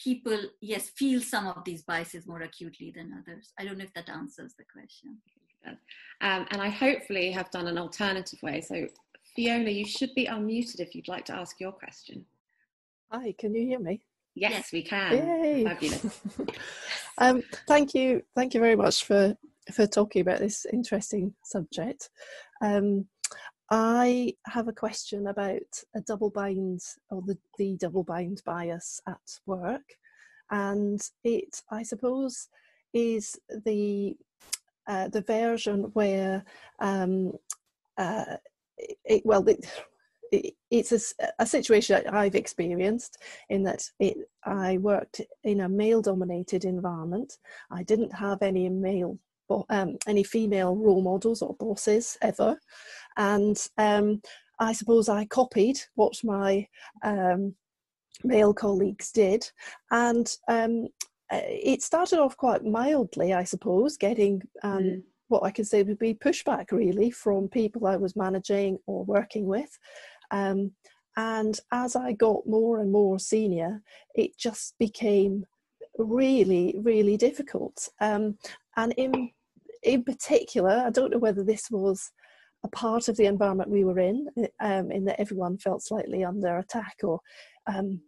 people, yes, feel some of these biases more acutely than others. I don't know if that answers the question. Um, and I hopefully have done an alternative way. So Fiona, you should be unmuted if you'd like to ask your question. Hi, can you hear me? Yes, yes. we can. Yay. Fabulous. um, thank you, thank you very much for for talking about this interesting subject. Um, I have a question about a double bind or the, the double bind bias at work, and it, I suppose, is the uh, the version where um, uh, it, well, it, it's a, a, situation I've experienced in that it, I worked in a male dominated environment. I didn't have any male, um, any female role models or bosses ever. And um, I suppose I copied what my um, male colleagues did. And um, it started off quite mildly, I suppose, getting um, mm. what I could say would be pushback really from people I was managing or working with. Um, and as I got more and more senior, it just became really, really difficult. Um, and in in particular, I don't know whether this was a part of the environment we were in, um, in that everyone felt slightly under attack or um,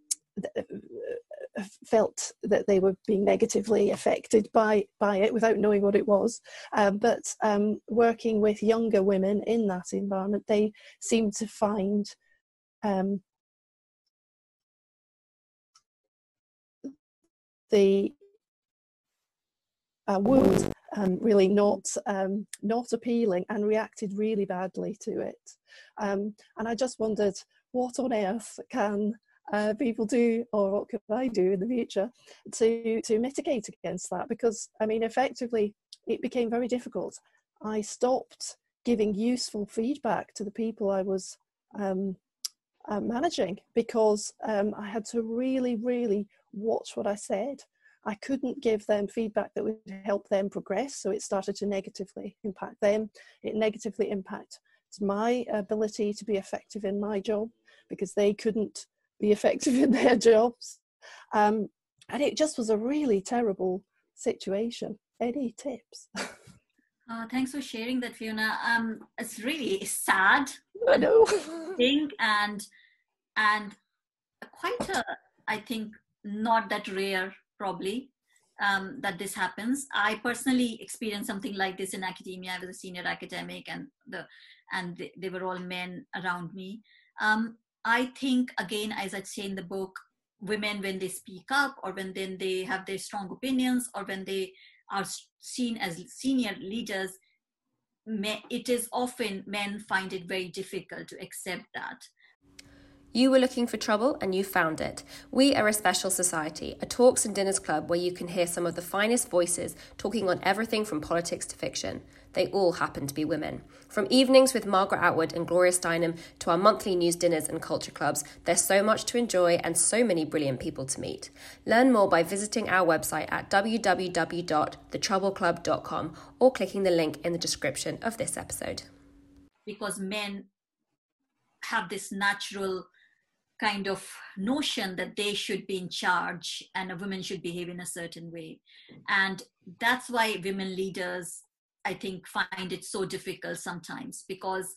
felt that they were being negatively affected by by it without knowing what it was. Um, but um, working with younger women in that environment, they seemed to find um, the uh, wound um, really not um, not appealing and reacted really badly to it. Um, and I just wondered, what on earth can uh, people do, or what could I do in the future to to mitigate against that? Because I mean, effectively, it became very difficult. I stopped giving useful feedback to the people I was um, uh, managing because um, I had to really, really watch what I said. I couldn't give them feedback that would help them progress, so it started to negatively impact them. It negatively impacted my ability to be effective in my job because they couldn't be effective in their jobs. Um, and it just was a really terrible situation. Any tips? Uh, thanks for sharing that, Fiona. Um, it's really sad. I know. and and quite a, I think, not that rare probably um, that this happens. I personally experienced something like this in academia. I was a senior academic, and the and they, they were all men around me. Um, I think again, as I say in the book, women when they speak up or when then they have their strong opinions or when they are seen as senior leaders, it is often men find it very difficult to accept that. You were looking for trouble and you found it. We are a special society, a talks and dinners club where you can hear some of the finest voices talking on everything from politics to fiction. They all happen to be women. From evenings with Margaret Atwood and Gloria Steinem to our monthly news dinners and culture clubs, there's so much to enjoy and so many brilliant people to meet. Learn more by visiting our website at www.thetroubleclub.com or clicking the link in the description of this episode. Because men have this natural kind of notion that they should be in charge and a woman should behave in a certain way. And that's why women leaders, I think, find it so difficult sometimes because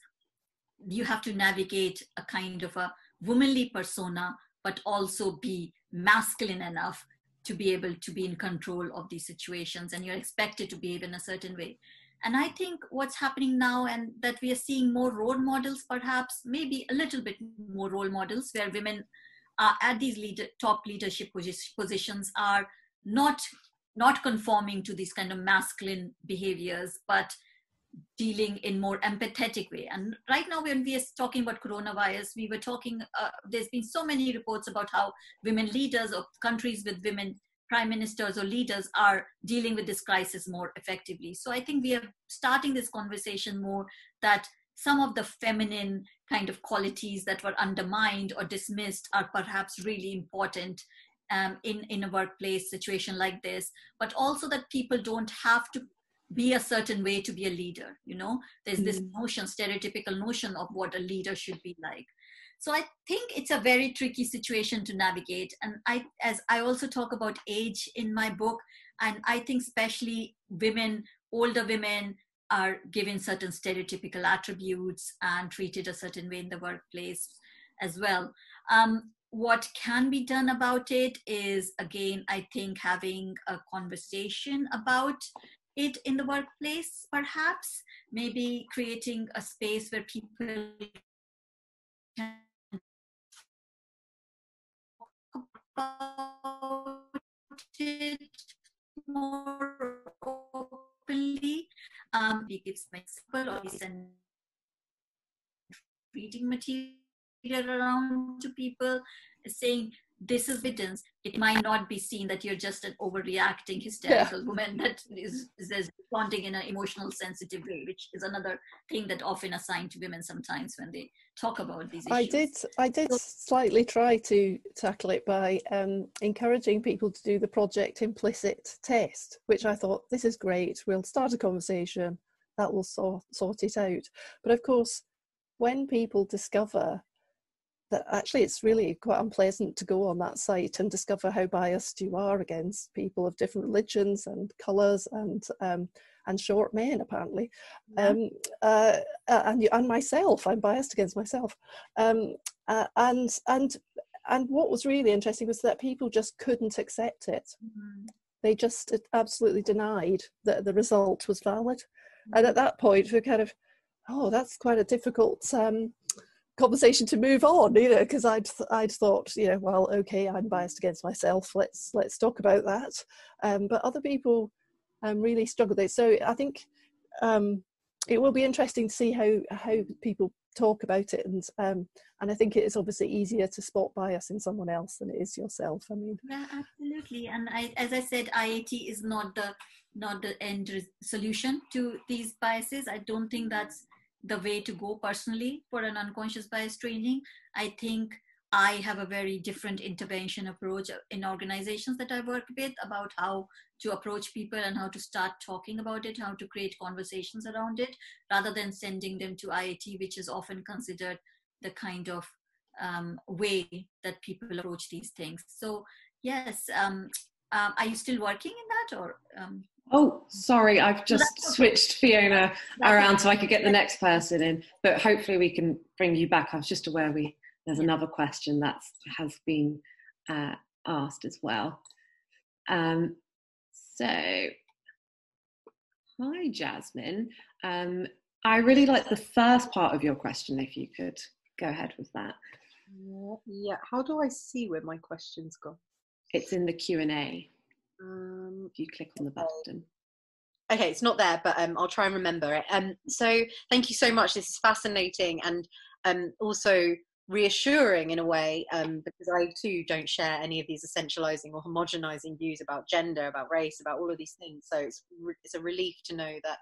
you have to navigate a kind of a womanly persona, but also be masculine enough to be able to be in control of these situations. And you're expected to behave in a certain way. And I think what's happening now, and that we are seeing more role models, perhaps, maybe a little bit more role models, where women are at these leader, top leadership positions are not not conforming to these kind of masculine behaviors, but dealing in more empathetic way. And right now when we are talking about coronavirus we were talking uh, there's been so many reports about how women leaders of countries with women prime ministers or leaders are dealing with this crisis more effectively. So i think we are starting this conversation more that some of the feminine kind of qualities that were undermined or dismissed are perhaps really important um, in in a workplace situation like this but also that people don't have to be a certain way to be a leader you know? There's this notion stereotypical notion of what a leader should be like so i think it's a very tricky situation to navigate. And i as i also talk about age in my book and i think especially women older women are given certain stereotypical attributes and treated a certain way in the workplace as well. Um, what can be done about it is again i think having a conversation about it in the workplace, perhaps, maybe creating a space where people can about it more openly. Um, we give some example or reading material around to people saying this is evidence it might not be seen that you're just an overreacting hysterical yeah. woman that is, is responding in an emotional sensitive way which is another thing that often assigned to women sometimes when they talk about these issues. i did i did so, slightly try to tackle it by um, encouraging people to do the project implicit test which i thought this is great. We'll start a conversation. That will sort, sort it out. But of course when people discover that actually it's really quite unpleasant to go on that site and discover how biased you are against people of different religions and colours and um, and short men apparently yeah. um, uh, uh and and myself I'm biased against myself um, uh, and and and what was really interesting was that people just couldn't accept it mm-hmm. they just absolutely denied that the result was valid mm-hmm. and at that point we're kind of oh that's quite a difficult um, conversation to move on you know because i'd i'd thought you know well okay i'm biased against myself let's let's talk about that. Um, but other people um, really struggle with it. So i think um, it will be interesting to see how how people talk about it and um, and i think it is obviously easier to spot bias in someone else than it is yourself i mean. Yeah absolutely. And I, as i said iat is not the not the end solution to these biases. I don't think that's the way to go personally for an unconscious bias training. I think I have a very different intervention approach in organizations that I work with about how to approach people and how to start talking about it, how to create conversations around it, rather than sending them to IAT, which is often considered the kind of um, way that people approach these things. So, yes, um, um, are you still working in that or? Um, Oh, sorry, I've just switched Fiona around so I could get the next person in, but hopefully we can bring you back. I was just aware we there's another question that has been uh, asked as well. Um, so, hi Jasmine. Um, I really like the first part of your question. If you could go ahead with that. Yeah. How do I see where my questions go? It's in the Q and A. Um, if you click on the button. Okay, it's not there, but um, I'll try and remember it. Um, so thank you so much. This is fascinating and um, also reassuring in a way um, because I too don't share any of these essentializing or homogenizing views about gender, about race, about all of these things. So it's re- it's a relief to know that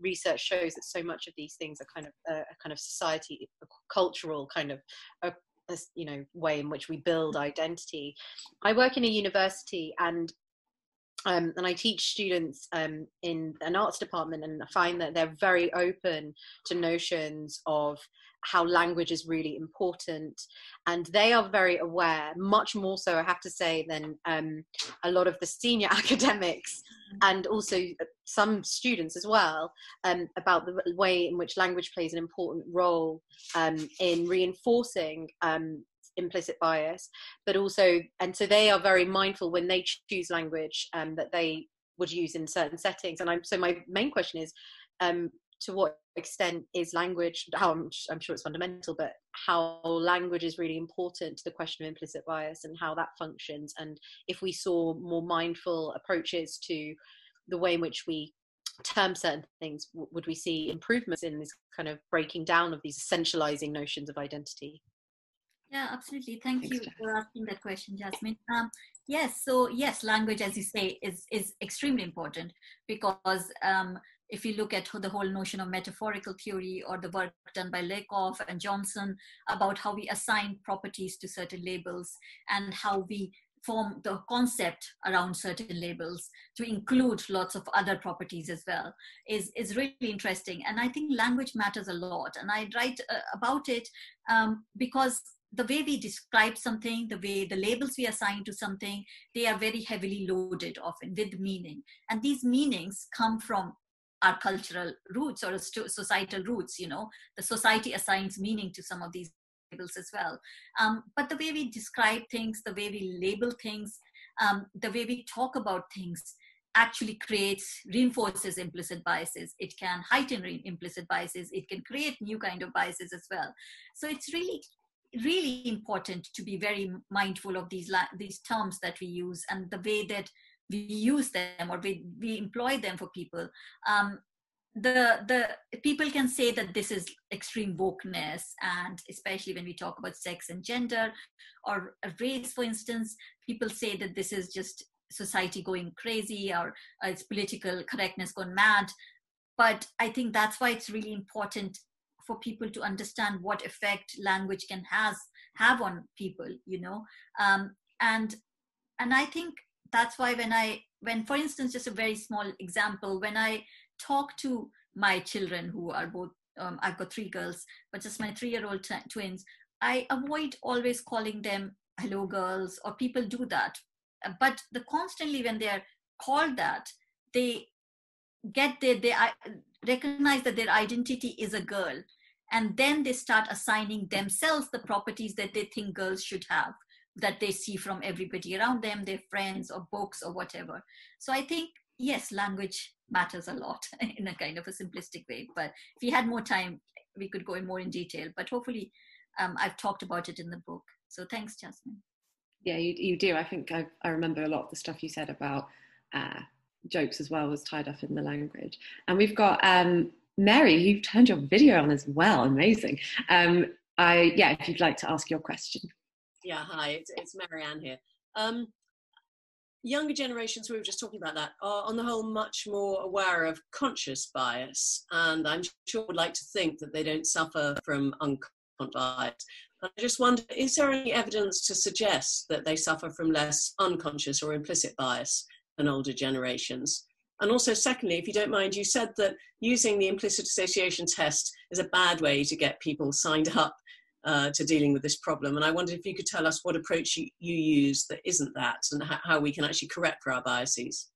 research shows that so much of these things are kind of a, a kind of society, a cultural kind of a, a, you know way in which we build identity. I work in a university and um, and I teach students um, in an arts department, and I find that they're very open to notions of how language is really important, and they are very aware, much more so, I have to say, than um, a lot of the senior academics, and also some students as well, um, about the way in which language plays an important role um, in reinforcing um, implicit bias, but also, and so they are very mindful when they choose language um, that they would use in certain settings. And I'm so my main question is, um, to what extent is language? How I'm, I'm sure it's fundamental, but how language is really important to the question of implicit bias and how that functions. And if we saw more mindful approaches to the way in which we term certain things, would we see improvements in this kind of breaking down of these essentializing notions of identity? Yeah, absolutely. Thank Thanks, you for asking that question, Jasmine. Um, yes, so yes, language, as you say, is is extremely important because um, if you look at the whole notion of metaphorical theory or the work done by Lakoff and Johnson about how we assign properties to certain labels and how we form the concept around certain labels to include lots of other properties as well is, is really interesting. And I think language matters a lot. And I write uh, about it um, because the way we describe something, the way the labels we assign to something, they are very heavily loaded often with meaning. And these meanings come from our cultural roots or societal roots, you know, the society assigns meaning to some of these labels as well. Um, but the way we describe things, the way we label things, um, the way we talk about things, actually creates reinforces implicit biases it can heighten implicit biases it can create new kind of biases as well so it's really really important to be very mindful of these these terms that we use and the way that we use them or we, we employ them for people. Um, the the people can say that this is extreme wokeness and especially when we talk about sex and gender or race for instance people say that this is just society going crazy or uh, it's political correctness gone mad. But i think that's why it's really important for people to understand what effect language can has have on people you know? Um, and and i think that's why when i when for instance just a very small example when i talk to my children who are both um, i've got three girls but just my three year old t- twins i avoid always calling them hello girls or people do that. But the constantly when they're called that they get their they recognize that their identity is a girl and then they start assigning themselves the properties that they think girls should have that they see from everybody around them their friends or books or whatever. So i think yes language matters a lot in a kind of a simplistic way but if we had more time we could go in more in detail but hopefully um, i've talked about it in the book. So thanks jasmine. Yeah you, you do. I think I, I remember a lot of the stuff you said about uh, jokes as well was tied up in the language and we've got um, Mary, you've turned your video on as well. Amazing. Um, I yeah, if you'd like to ask your question. Yeah, hi, it's, it's here. Um, younger generations, we were just talking about that, are on the whole much more aware of conscious bias, and I'm sure would like to think that they don't suffer from unconscious bias. I just wonder, is there any evidence to suggest that they suffer from less unconscious or implicit bias than older generations? And also, secondly, if you don't mind, you said that using the implicit association test is a bad way to get people signed up uh, to dealing with this problem. And I wondered if you could tell us what approach you, you use that isn't that and how we can actually correct for our biases.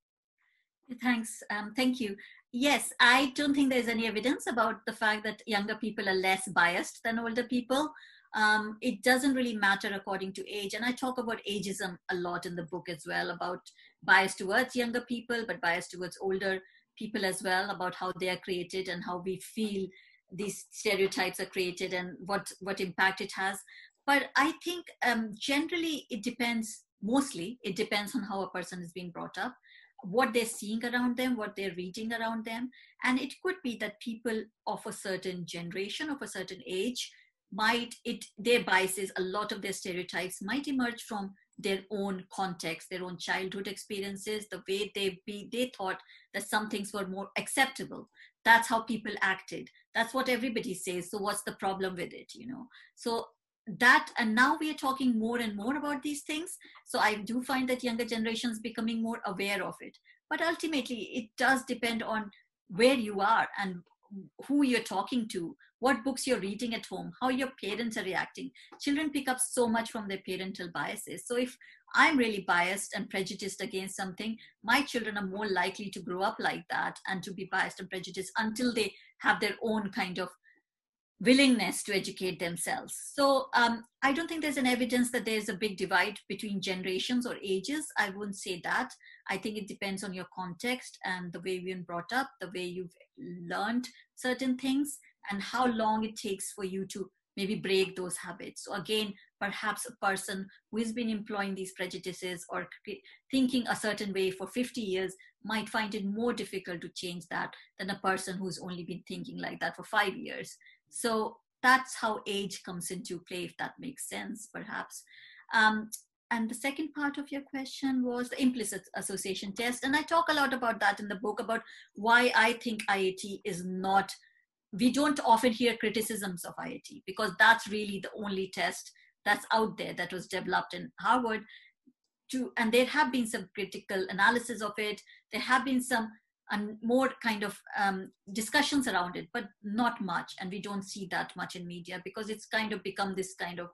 Thanks. Um, thank you. Yes, I don't think there's any evidence about the fact that younger people are less biased than older people. Um, it doesn't really matter according to age. And I talk about ageism a lot in the book as well about bias towards younger people, but bias towards older people as well, about how they are created and how we feel these stereotypes are created and what, what impact it has. But I think um, generally it depends, mostly, it depends on how a person is being brought up what they're seeing around them, what they're reading around them. And it could be that people of a certain generation, of a certain age, might it their biases a lot of their stereotypes might emerge from their own context their own childhood experiences the way they be they thought that some things were more acceptable. That's how people acted. That's what everybody says. So what's the problem with it you know? So that and now we are talking more and more about these things. So i do find that younger generations becoming more aware of it. But ultimately it does depend on where you are and who you're talking to what books you're reading at home how your parents are reacting children pick up so much from their parental biases so if i'm really biased and prejudiced against something my children are more likely to grow up like that and to be biased and prejudiced until they have their own kind of willingness to educate themselves. So um, I don't think there's an evidence that there's a big divide between generations or ages. I wouldn't say that. I think it depends on your context and the way you've been brought up, the way you've learned certain things, and how long it takes for you to maybe break those habits. So again, perhaps a person who has been employing these prejudices or thinking a certain way for 50 years might find it more difficult to change that than a person who's only been thinking like that for five years. So that's how age comes into play, if that makes sense, perhaps. Um, and the second part of your question was the implicit association test. And I talk a lot about that in the book about why I think IAT is not, we don't often hear criticisms of IAT because that's really the only test that's out there that was developed in Harvard. To, and there have been some critical analysis of it. There have been some and more kind of um, discussions around it, but not much. And we don't see that much in media because it's kind of become this kind of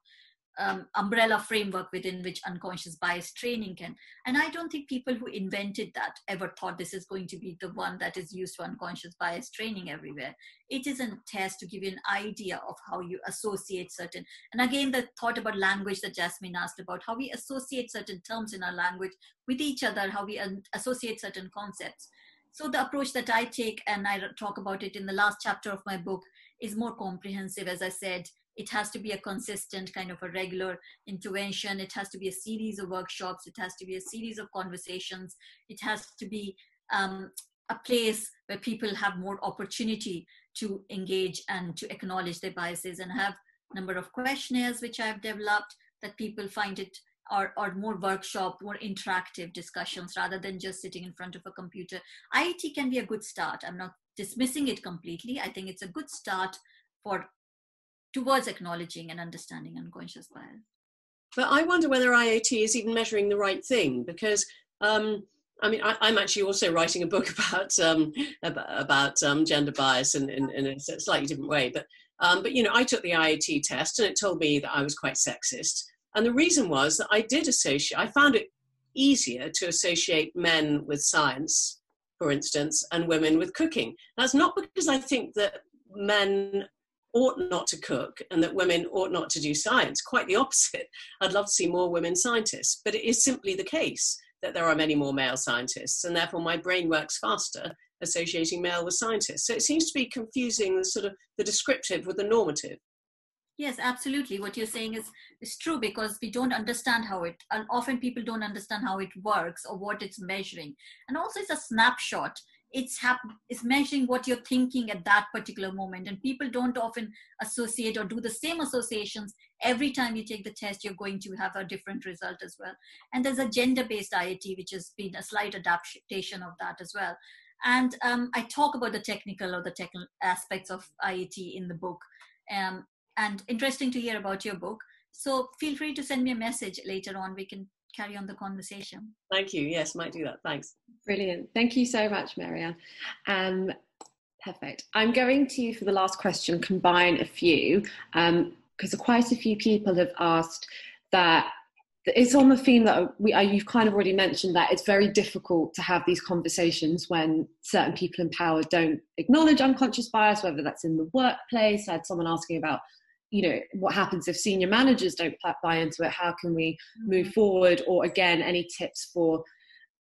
um, umbrella framework within which unconscious bias training can. And I don't think people who invented that ever thought this is going to be the one that is used for unconscious bias training everywhere. It is a test to give you an idea of how you associate certain. And again, the thought about language that Jasmine asked about, how we associate certain terms in our language with each other, how we associate certain concepts. So the approach that I take, and I talk about it in the last chapter of my book, is more comprehensive. As I said, it has to be a consistent kind of a regular intervention. It has to be a series of workshops. It has to be a series of conversations. It has to be um, a place where people have more opportunity to engage and to acknowledge their biases and have a number of questionnaires which I've developed that people find it or, or more workshop, more interactive discussions rather than just sitting in front of a computer. IAT can be a good start. I'm not dismissing it completely. I think it's a good start for towards acknowledging and understanding unconscious bias. But I wonder whether IAT is even measuring the right thing because um, I mean, I, am actually also writing a book about um, about um, gender bias in, in, in, a slightly different way. But um, but you know, I took the IAT test and it told me that I was quite sexist. And the reason was that I did associate, I found it easier to associate men with science, for instance, and women with cooking. That's not because I think that men ought not to cook and that women ought not to do science. Quite the opposite. I'd love to see more women scientists, but it is simply the case that there are many more male scientists, and therefore my brain works faster associating male with scientists. So it seems to be confusing the sort of the descriptive with the normative. Yes, absolutely. What you're saying is, is true because we don't understand how it, and often people don't understand how it works or what it's measuring. And also, it's a snapshot. It's, it's measuring what you're thinking at that particular moment. And people don't often associate or do the same associations. Every time you take the test, you're going to have a different result as well. And there's a gender based IAT, which has been a slight adaptation of that as well. And um, I talk about the technical or the technical aspects of IAT in the book. Um, and interesting to hear about your book. So feel free to send me a message later on. We can carry on the conversation. Thank you. Yes, might do that. Thanks. Brilliant. Thank you so much, Marianne. Um, perfect. I'm going to, for the last question, combine a few because um, quite a few people have asked that it's on the theme that we, you've kind of already mentioned that it's very difficult to have these conversations when certain people in power don't acknowledge unconscious bias, whether that's in the workplace. I had someone asking about you know what happens if senior managers don't buy into it? How can we move mm-hmm. forward? Or again any tips for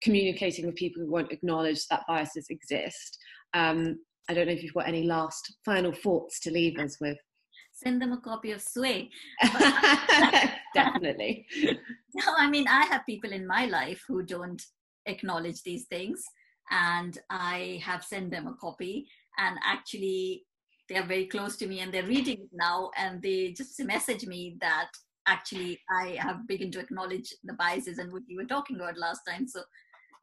communicating with people who won't acknowledge that biases exist? Um, i don't know if you've got any last final thoughts to leave us with. Send them a copy of sway. Definitely. No i mean i have people in my life who don't acknowledge these things and i have sent them a copy. And actually they are very close to me and they're reading it now and they just message me that actually I have begun to acknowledge the biases and what you were talking about last time. So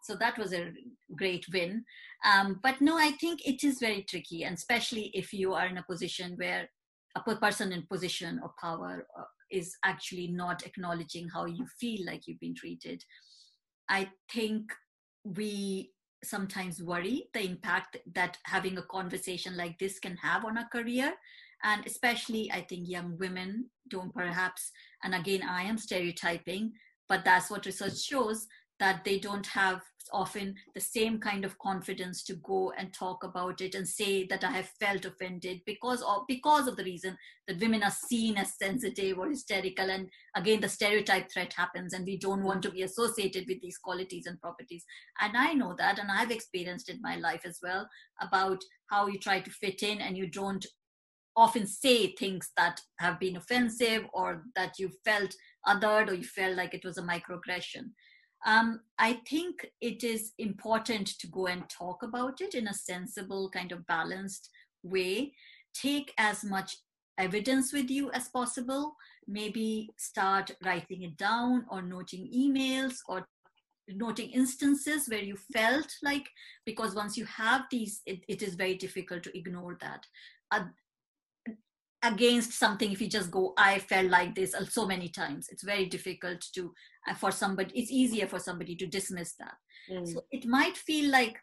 so that was a great win. Um, but no, I think it is very tricky, and especially if you are in a position where a person in position of power uh, is actually not acknowledging how you feel like you've been treated. I think we sometimes worry the impact that having a conversation like this can have on a career. And especially i think young women don't perhaps and again i am stereotyping but that's what research shows that they don't have often the same kind of confidence to go and talk about it and say that I have felt offended because of because of the reason that women are seen as sensitive or hysterical. And again the stereotype threat happens and we don't want to be associated with these qualities and properties. And I know that and I've experienced in my life as well about how you try to fit in and you don't often say things that have been offensive or that you felt othered or you felt like it was a microaggression um, I think it is important to go and talk about it in a sensible, kind of balanced way. Take as much evidence with you as possible. Maybe start writing it down or noting emails or noting instances where you felt like because once you have these it, it is very difficult to ignore that uh, against something if you just go i felt like this so many times. It's very difficult to uh, for somebody it's easier for somebody to dismiss that. Mm. so it might feel like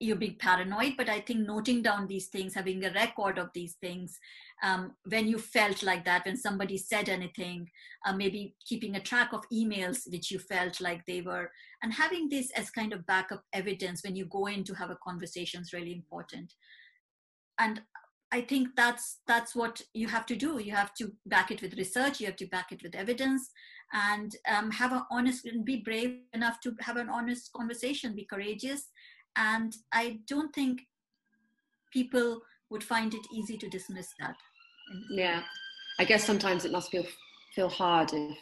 you're being paranoid but i think noting down these things having a record of these things um, when you felt like that when somebody said anything uh, maybe keeping a track of emails which you felt like they were and having this as kind of backup evidence when you go in to have a conversation is really important. And I think that's that's what you have to do. You have to back it with research. You have to back it with evidence, and um, have an honest and be brave enough to have an honest conversation. Be courageous, and I don't think people would find it easy to dismiss that. Yeah, I guess sometimes it must feel feel hard if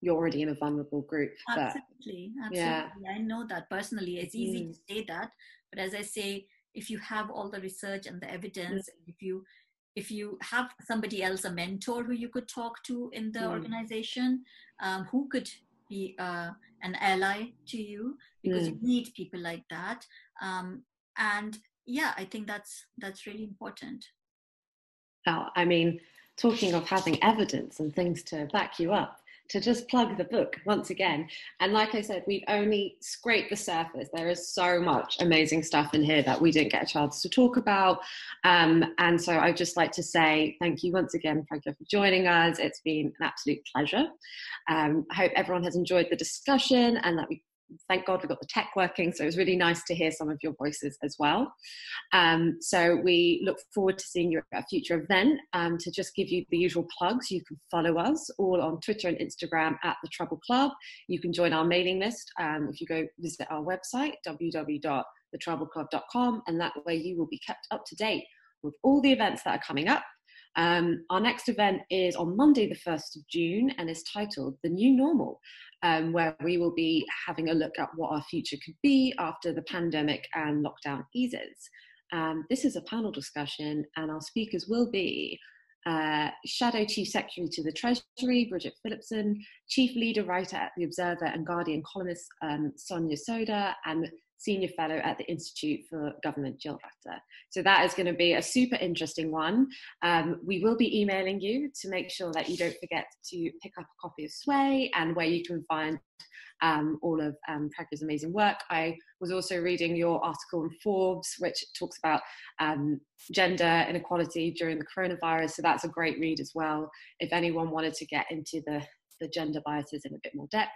you're already in a vulnerable group. Absolutely, absolutely. Yeah. I know that personally. It's easy mm. to say that, but as I say if you have all the research and the evidence mm. if you if you have somebody else a mentor who you could talk to in the mm. organization um, who could be uh, an ally to you because mm. you need people like that um, and yeah i think that's that's really important oh, i mean talking of having evidence and things to back you up to just plug the book once again. And like I said, we've only scraped the surface. There is so much amazing stuff in here that we didn't get a chance to talk about. Um, and so I'd just like to say thank you once again, Pragya, for joining us. It's been an absolute pleasure. Um, I hope everyone has enjoyed the discussion and that we thank God we've got the tech working. So it was really nice to hear some of your voices as well. Um, so we look forward to seeing you at a future event. Um, to just give you the usual plugs, you can follow us all on Twitter and Instagram at The Trouble Club. You can join our mailing list um, if you go visit our website, www.thetroubleclub.com, and that way you will be kept up to date with all the events that are coming up. Um, our next event is on Monday, the 1st of June, and is titled The New Normal um, where we will be having a look at what our future could be after the pandemic and lockdown eases. Um, this is a panel discussion, and our speakers will be uh, Shadow Chief Secretary to the Treasury, Bridget Phillipson, Chief Leader Writer at The Observer and Guardian columnist um, Sonia Sodha, and Senior Fellow at the Institute for Government, Jill Rutter. So that is going to be a super interesting one. Um, we will be emailing you to make sure that you don't forget to pick up a copy of Sway and where you can find um, all of um, amazing work. I was also reading your article in Forbes, which talks about um, gender inequality during the coronavirus. So that's a great read as well. If anyone wanted to get into the, the gender biases in a bit more depth.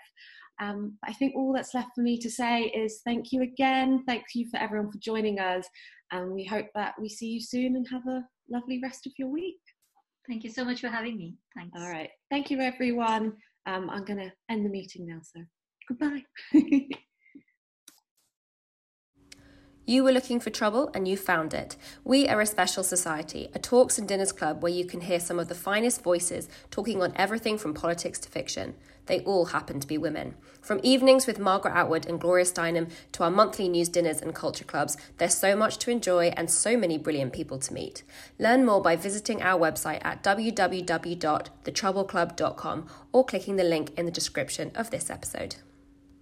Um, I think all that's left for me to say is thank you again. Thank you for everyone for joining us. And we hope that we see you soon and have a lovely rest of your week. Thank you so much for having me. Thanks. All right. Thank you, everyone. Um, I'm going to end the meeting now. So goodbye. You were looking for trouble and you found it. We are a special society, a talks and dinners club where you can hear some of the finest voices talking on everything from politics to fiction. They all happen to be women. From evenings with Margaret Atwood and Gloria Steinem to our monthly news dinners and culture clubs, there's so much to enjoy and so many brilliant people to meet. Learn more by visiting our website at www.thetroubleclub.com or clicking the link in the description of this episode.